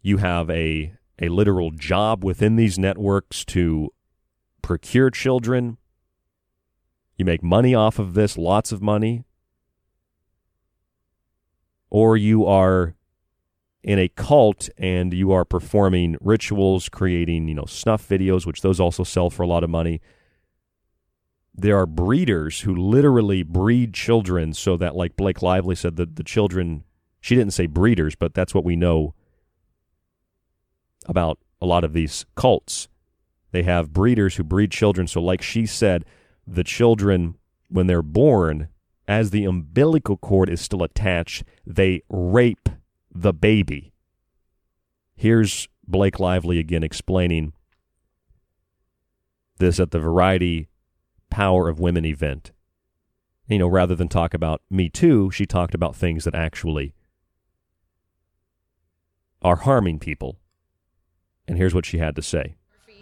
You have a a literal job within these networks to procure children. You make money off of this, lots of money. Or you are in a cult and you are performing rituals, creating, you know, snuff videos, which those also sell for a lot of money. There are breeders who literally breed children so that, like Blake Lively said, that the children, she didn't say breeders, but that's what we know about a lot of these cults. They have breeders who breed children. So, like she said, the children, when they're born, as the umbilical cord is still attached, they rape the baby. Here's Blake Lively again explaining this at the Variety Power of Women event. You know, rather than talk about Me Too, she talked about things that actually are harming people. And here's what she had to say.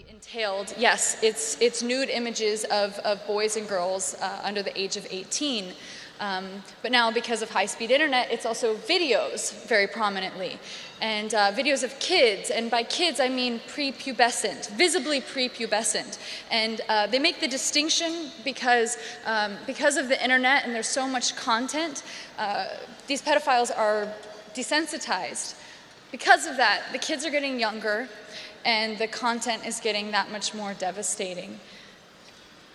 Entailed, yes, it's it's nude images of, of boys and girls uh, under the age of 18. Um, but now, because of high speed internet, it's also videos very prominently. And uh, videos of kids, and by kids I mean prepubescent, visibly prepubescent. And uh, they make the distinction because, um, because of the internet and there's so much content, uh, these pedophiles are desensitized. Because of that, the kids are getting younger and the content is getting that much more devastating.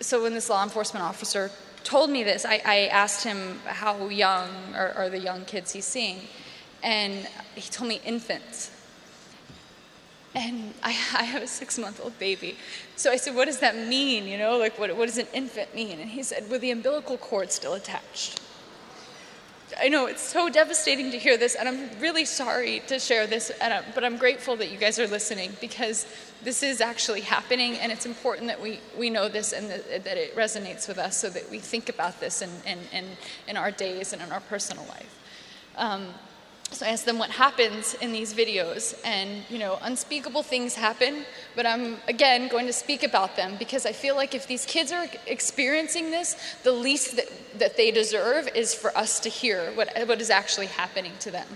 So when this law enforcement officer told me this, I, I asked him how young are, are the young kids he's seeing, and he told me infants. And I, I have a six month old baby. So I said, What does that mean? You know, like, what, what does an infant mean? And he said, With the umbilical cord still attached. I know it's so devastating to hear this, and I'm really sorry to share this, I, but I'm grateful that you guys are listening because this is actually happening, and it's important that we, we know this and that, that it resonates with us so that we think about this in, in, in, in our days and in our personal life. Um, so I asked them what happens in these videos, and you know, unspeakable things happen, but I'm again going to speak about them because I feel like if these kids are experiencing this, the least that, that they deserve is for us to hear what, what is actually happening to them.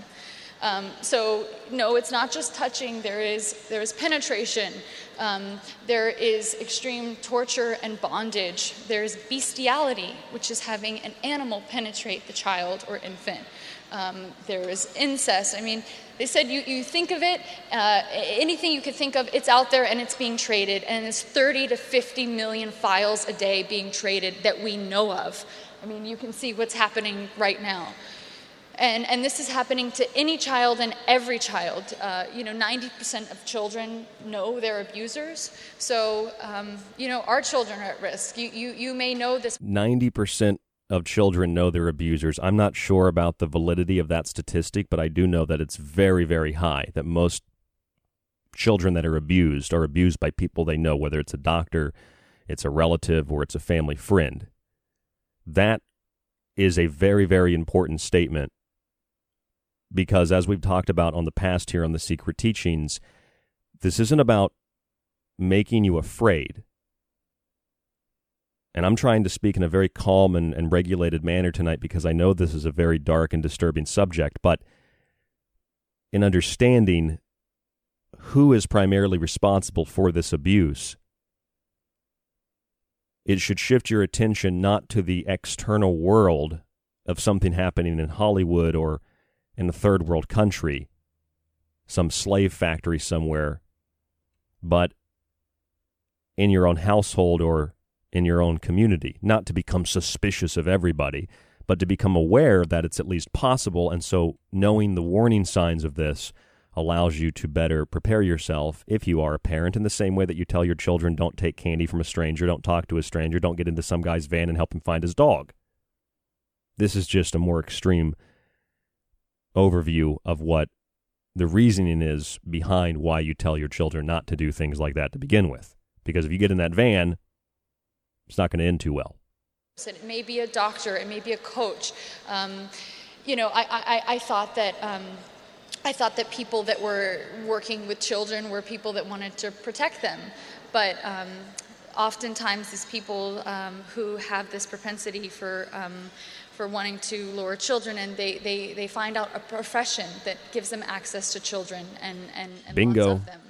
Um, so no, it's not just touching. There is there is penetration. Um, there is extreme torture and bondage. There's bestiality, which is having an animal penetrate the child or infant. Um, there is incest. I mean, they said you, you think of it, uh, anything you could think of, it's out there and it's being traded. And it's 30 to 50 million files a day being traded that we know of. I mean, you can see what's happening right now. And, and this is happening to any child and every child. Uh, you know, 90% of children know their abusers. So, um, you know, our children are at risk. You, you, you may know this. 90% of children know their abusers. I'm not sure about the validity of that statistic, but I do know that it's very, very high, that most children that are abused are abused by people they know, whether it's a doctor, it's a relative, or it's a family friend. That is a very, very important statement because, as we've talked about on the past here on the Secret Teachings, this isn't about making you afraid. And I'm trying to speak in a very calm and, and regulated manner tonight because I know this is a very dark and disturbing subject, but in understanding who is primarily responsible for this abuse, it should shift your attention not to the external world of something happening in Hollywood or in a third world country, some slave factory somewhere, but in your own household or in your own community, not to become suspicious of everybody, but to become aware that it's at least possible. And so, knowing the warning signs of this allows you to better prepare yourself if you are a parent in the same way that you tell your children don't take candy from a stranger, don't talk to a stranger, don't get into some guy's van and help him find his dog. This is just a more extreme overview of what the reasoning is behind why you tell your children not to do things like that to begin with. Because if you get in that van, it's not going to end too well. It may be a doctor, it may be a coach. Um, you know, I, I, I thought that. Um, I thought that people that were working with children were people that wanted to protect them. But um, oftentimes, these people um, who have this propensity for um, for wanting to lure children, and they, they, they find out a profession that gives them access to children and, and, and Bingo. lots of them.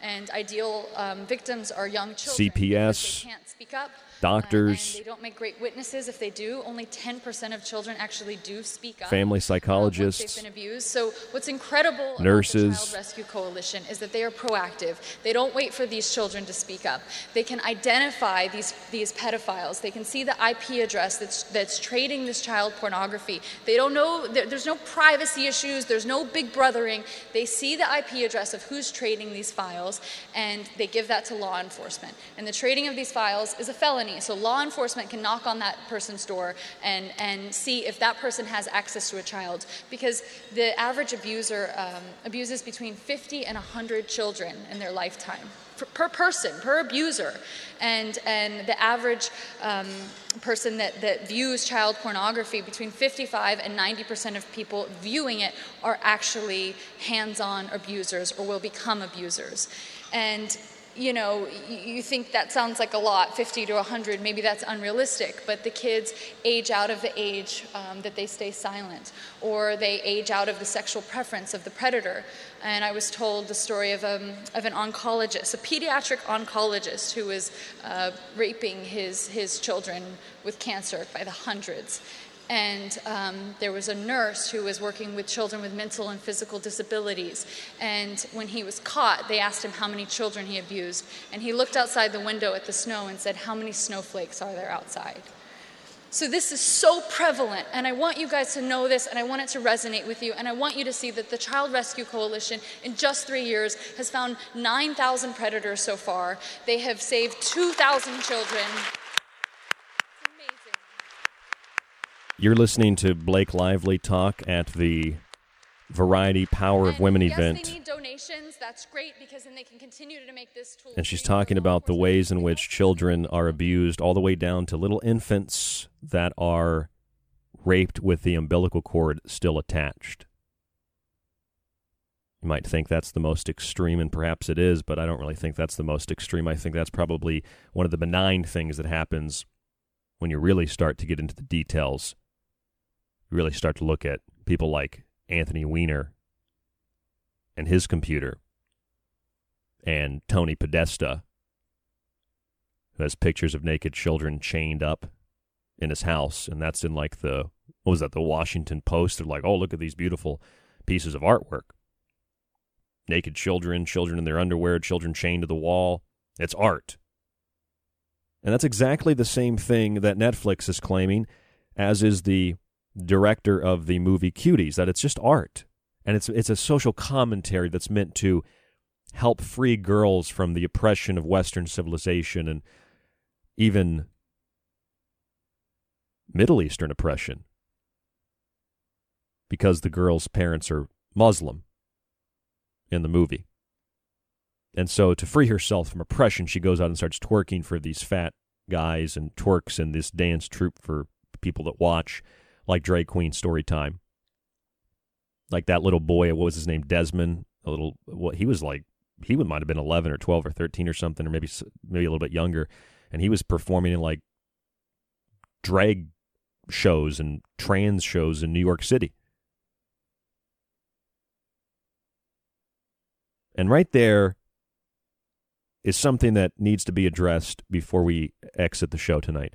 And ideal um, victims are young children. CPS. They can't speak up. Doctors. Uh, they don't make great witnesses. If they do, only 10% of children actually do speak up. Family psychologists. they've been abused. So what's incredible about the Nurses. Child Rescue Coalition is that they are proactive. They don't wait for these children to speak up. They can identify these these pedophiles. They can see the IP address that's that's trading this child pornography. They don't know there, there's no privacy issues. There's no big brothering. They see the IP address of who's trading these files, and they give that to law enforcement. And the trading of these files is a felony. So law enforcement can knock on that person's door and, and see if that person has access to a child. Because the average abuser um, abuses between 50 and 100 children in their lifetime. Per, per person, per abuser. And, and the average um, person that, that views child pornography, between 55 and 90% of people viewing it are actually hands on abusers or will become abusers. And you know, you think that sounds like a lot, 50 to 100, maybe that's unrealistic, but the kids age out of the age um, that they stay silent, or they age out of the sexual preference of the predator. And I was told the story of, um, of an oncologist, a pediatric oncologist who was uh, raping his, his children with cancer by the hundreds. And um, there was a nurse who was working with children with mental and physical disabilities. And when he was caught, they asked him how many children he abused. And he looked outside the window at the snow and said, How many snowflakes are there outside? So, this is so prevalent, and I want you guys to know this, and I want it to resonate with you, and I want you to see that the Child Rescue Coalition, in just three years, has found 9,000 predators so far. They have saved 2,000 children. You're listening to Blake Lively talk at the Variety Power of Women yes, event. they need donations. That's great because then they can continue to make this tool. And she's talking about the ways in which children are abused, all the way down to little infants that are raped with the umbilical cord still attached. You might think that's the most extreme, and perhaps it is, but I don't really think that's the most extreme. I think that's probably one of the benign things that happens when you really start to get into the details. Really start to look at people like Anthony Weiner and his computer, and Tony Podesta, who has pictures of naked children chained up in his house, and that's in like the what was that, the Washington Post? They're like, oh, look at these beautiful pieces of artwork. Naked children, children in their underwear, children chained to the wall. It's art. And that's exactly the same thing that Netflix is claiming, as is the director of the movie Cuties, that it's just art. And it's it's a social commentary that's meant to help free girls from the oppression of Western civilization and even Middle Eastern oppression because the girl's parents are Muslim in the movie. And so to free herself from oppression, she goes out and starts twerking for these fat guys and twerks in this dance troupe for people that watch, like Drag Queen story time. Like that little boy, what was his name? Desmond. A little, what he was like, he would might have been 11 or 12 or 13 or something, or maybe maybe a little bit younger. And he was performing in like drag shows and trans shows in New York City. And right there is something that needs to be addressed before we exit the show tonight.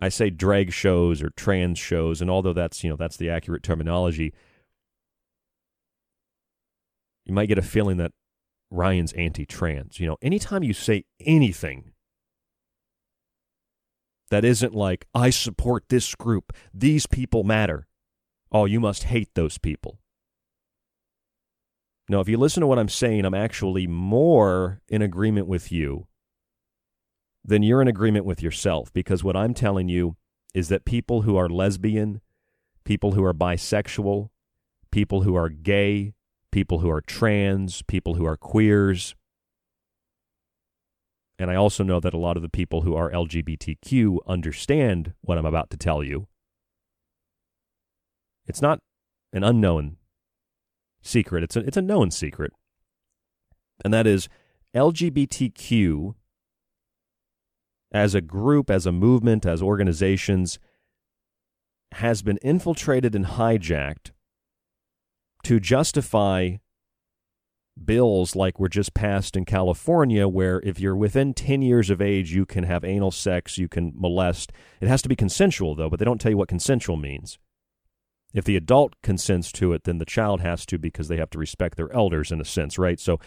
I say drag shows or trans shows, and although that's you know that's the accurate terminology, you might get a feeling that Ryan's anti-trans. You know, anytime you say anything that isn't like I support this group, these people matter, oh, you must hate those people. Now, if you listen to what I'm saying, I'm actually more in agreement with you than you're in agreement with yourself because what I'm telling you is that people who are lesbian, people who are bisexual, people who are gay, people who are trans, people who are queers, and I also know that a lot of the people who are LGBTQ understand what I'm about to tell you. It's not an unknown secret. It's a, it's a known secret. And that is LGBTQ as a group, as a movement, as organizations has been infiltrated and hijacked to justify bills like were just passed in California, where if you're within 10 years of age, you can have anal sex, you can molest. It has to be consensual, though, but they don't tell you what consensual means. If the adult consents to it, then the child has to because they have to respect their elders in a sense, right? So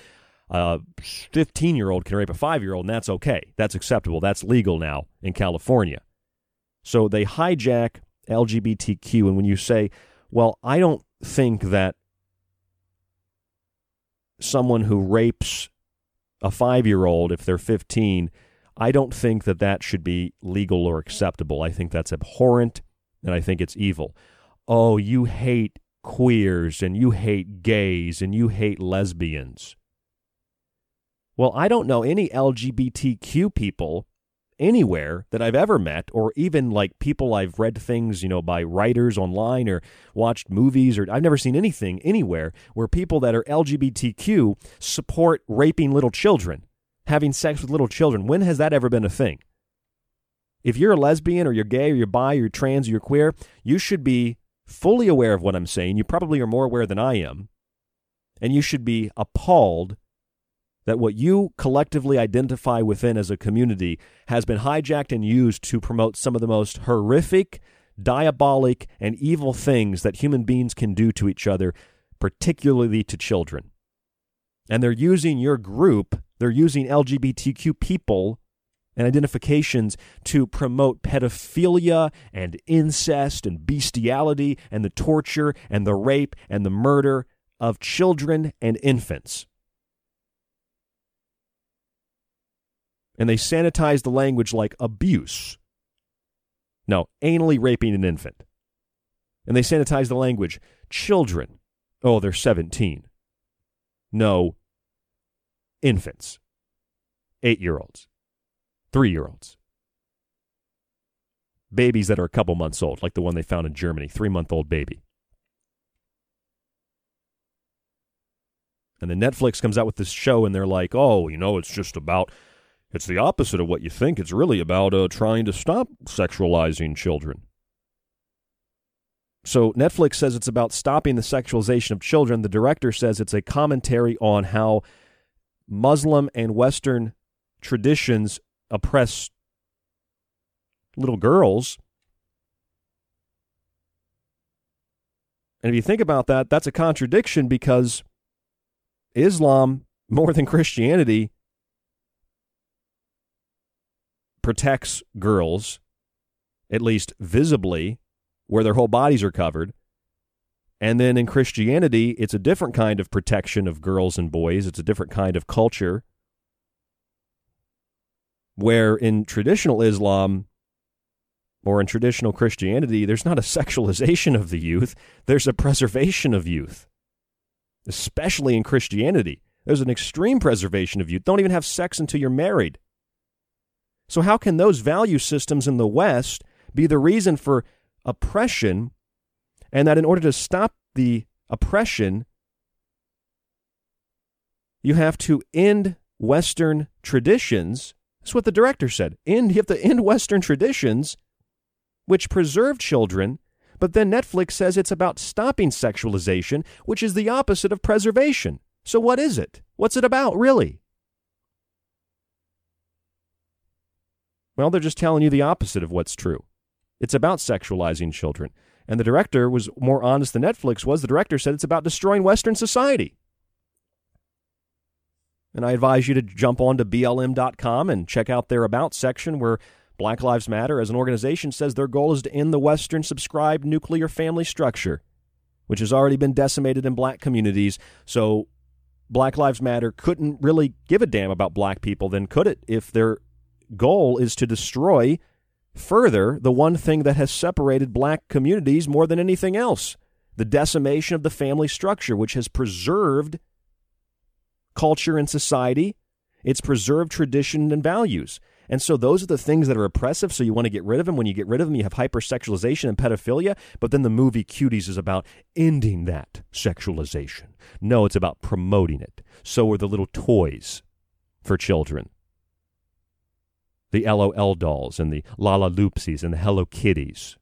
a 15 year old can rape a five year old, and that's okay. That's acceptable. That's legal now in California. So they hijack LGBTQ. And when you say, well, I don't think that someone who rapes a five year old, if they're 15, I don't think that that should be legal or acceptable. I think that's abhorrent and I think it's evil oh, you hate queers and you hate gays and you hate lesbians. Well, I don't know any LGBTQ people anywhere that I've ever met, or even like people I've read things, you know, by writers online or watched movies, or I've never seen anything anywhere where people that are LGBTQ support raping little children, having sex with little children. When has that ever been a thing? If you're a lesbian or you're gay or you're bi or you're trans or you're queer, you should be fully aware of what I'm saying. You probably are more aware than I am. And you should be appalled that what you collectively identify within as a community has been hijacked and used to promote some of the most horrific, diabolic, and evil things that human beings can do to each other, particularly to children. And they're using your group, they're using LGBTQ people and identifications to promote pedophilia and incest and bestiality and the torture and the rape and the murder of children and infants. And they sanitize the language like abuse. No, anally raping an infant. And they sanitize the language children. Oh, they're 17. No, infants, eight year olds three year olds. Babies that are a couple months old, like the one they found in Germany, three month old baby. And then Netflix comes out with this show and they're like, oh, you know, it's just about, it's the opposite of what you think. It's really about uh, trying to stop sexualizing children. So Netflix says it's about stopping the sexualization of children. The director says it's a commentary on how Muslim and Western traditions oppress little girls. And if you think about that, that's a contradiction because Islam, more than Christianity, protects girls, at least visibly, where their whole bodies are covered. And then in Christianity, it's a different kind of protection of girls and boys. It's a different kind of culture. Where in traditional Islam or in traditional Christianity, there's not a sexualization of the youth, there's a preservation of youth. Especially in Christianity, there's an extreme preservation of youth. Don't even have sex until you're married. So, how can those value systems in the West be the reason for oppression, and that in order to stop the oppression, you have to end Western traditions? That's what the director said. End, you have to end Western traditions, which preserve children. But then Netflix says it's about stopping sexualization, which is the opposite of preservation. So, what is it? What's it about, really? Well, they're just telling you the opposite of what's true. It's about sexualizing children. And the director was more honest than Netflix was. The director said it's about destroying Western society. And I advise you to jump on to BLM.com and check out their About section where Black Lives Matter, as an organization, says their goal is to end the Western subscribed nuclear family structure, which has already been decimated in black communities. So Black Lives Matter couldn't really give a damn about black people, then could it, if their goal is to destroy further the one thing that has separated black communities more than anything else the decimation of the family structure, which has preserved culture and society, it's preserved tradition and values. And so those are the things that are oppressive. So you want to get rid of them. When you get rid of them, you have hypersexualization and pedophilia. But then the movie Cuties is about ending that sexualization. No, it's about promoting it. So are the little toys for children the LOL dolls and the Lala Lalaloopsies and the Hello Kitties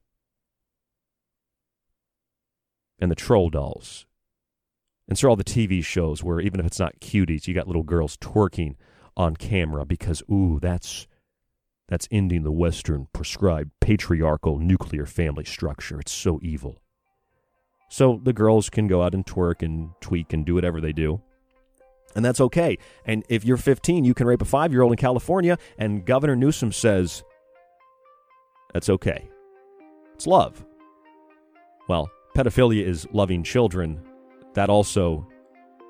and the Troll dolls. And so all the TV shows where even if it's not cuties, you got little girls twerking on camera because ooh, that's that's ending the Western prescribed patriarchal nuclear family structure. It's so evil. So the girls can go out and twerk and tweak and do whatever they do. And that's okay. And if you're 15, you can rape a five year old in California, and Governor Newsom says that's okay. It's love. Well, pedophilia is loving children. That also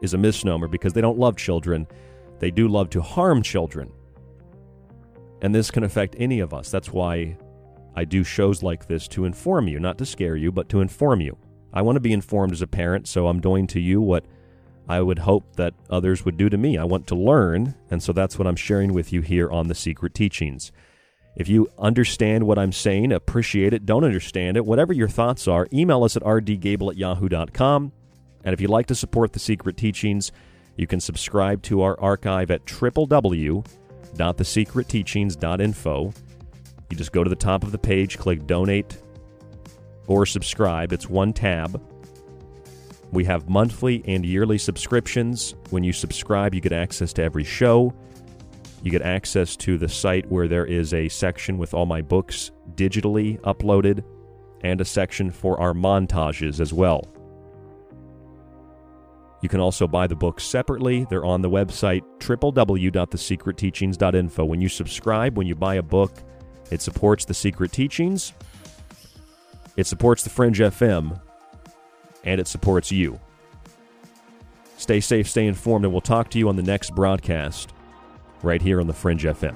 is a misnomer because they don't love children, they do love to harm children. And this can affect any of us. That's why I do shows like this to inform you, not to scare you, but to inform you. I want to be informed as a parent, so I'm doing to you what I would hope that others would do to me. I want to learn, and so that's what I'm sharing with you here on the Secret Teachings. If you understand what I'm saying, appreciate it, don't understand it, whatever your thoughts are, email us at rdgable at yahoo.com. And if you'd like to support the Secret Teachings, you can subscribe to our archive at www.thesecretteachings.info. You just go to the top of the page, click donate or subscribe. It's one tab. We have monthly and yearly subscriptions. When you subscribe, you get access to every show. You get access to the site where there is a section with all my books digitally uploaded and a section for our montages as well. You can also buy the books separately. They're on the website www.thesecretteachings.info. When you subscribe, when you buy a book, it supports the Secret Teachings, it supports the Fringe FM, and it supports you. Stay safe, stay informed, and we'll talk to you on the next broadcast right here on the Fringe FM.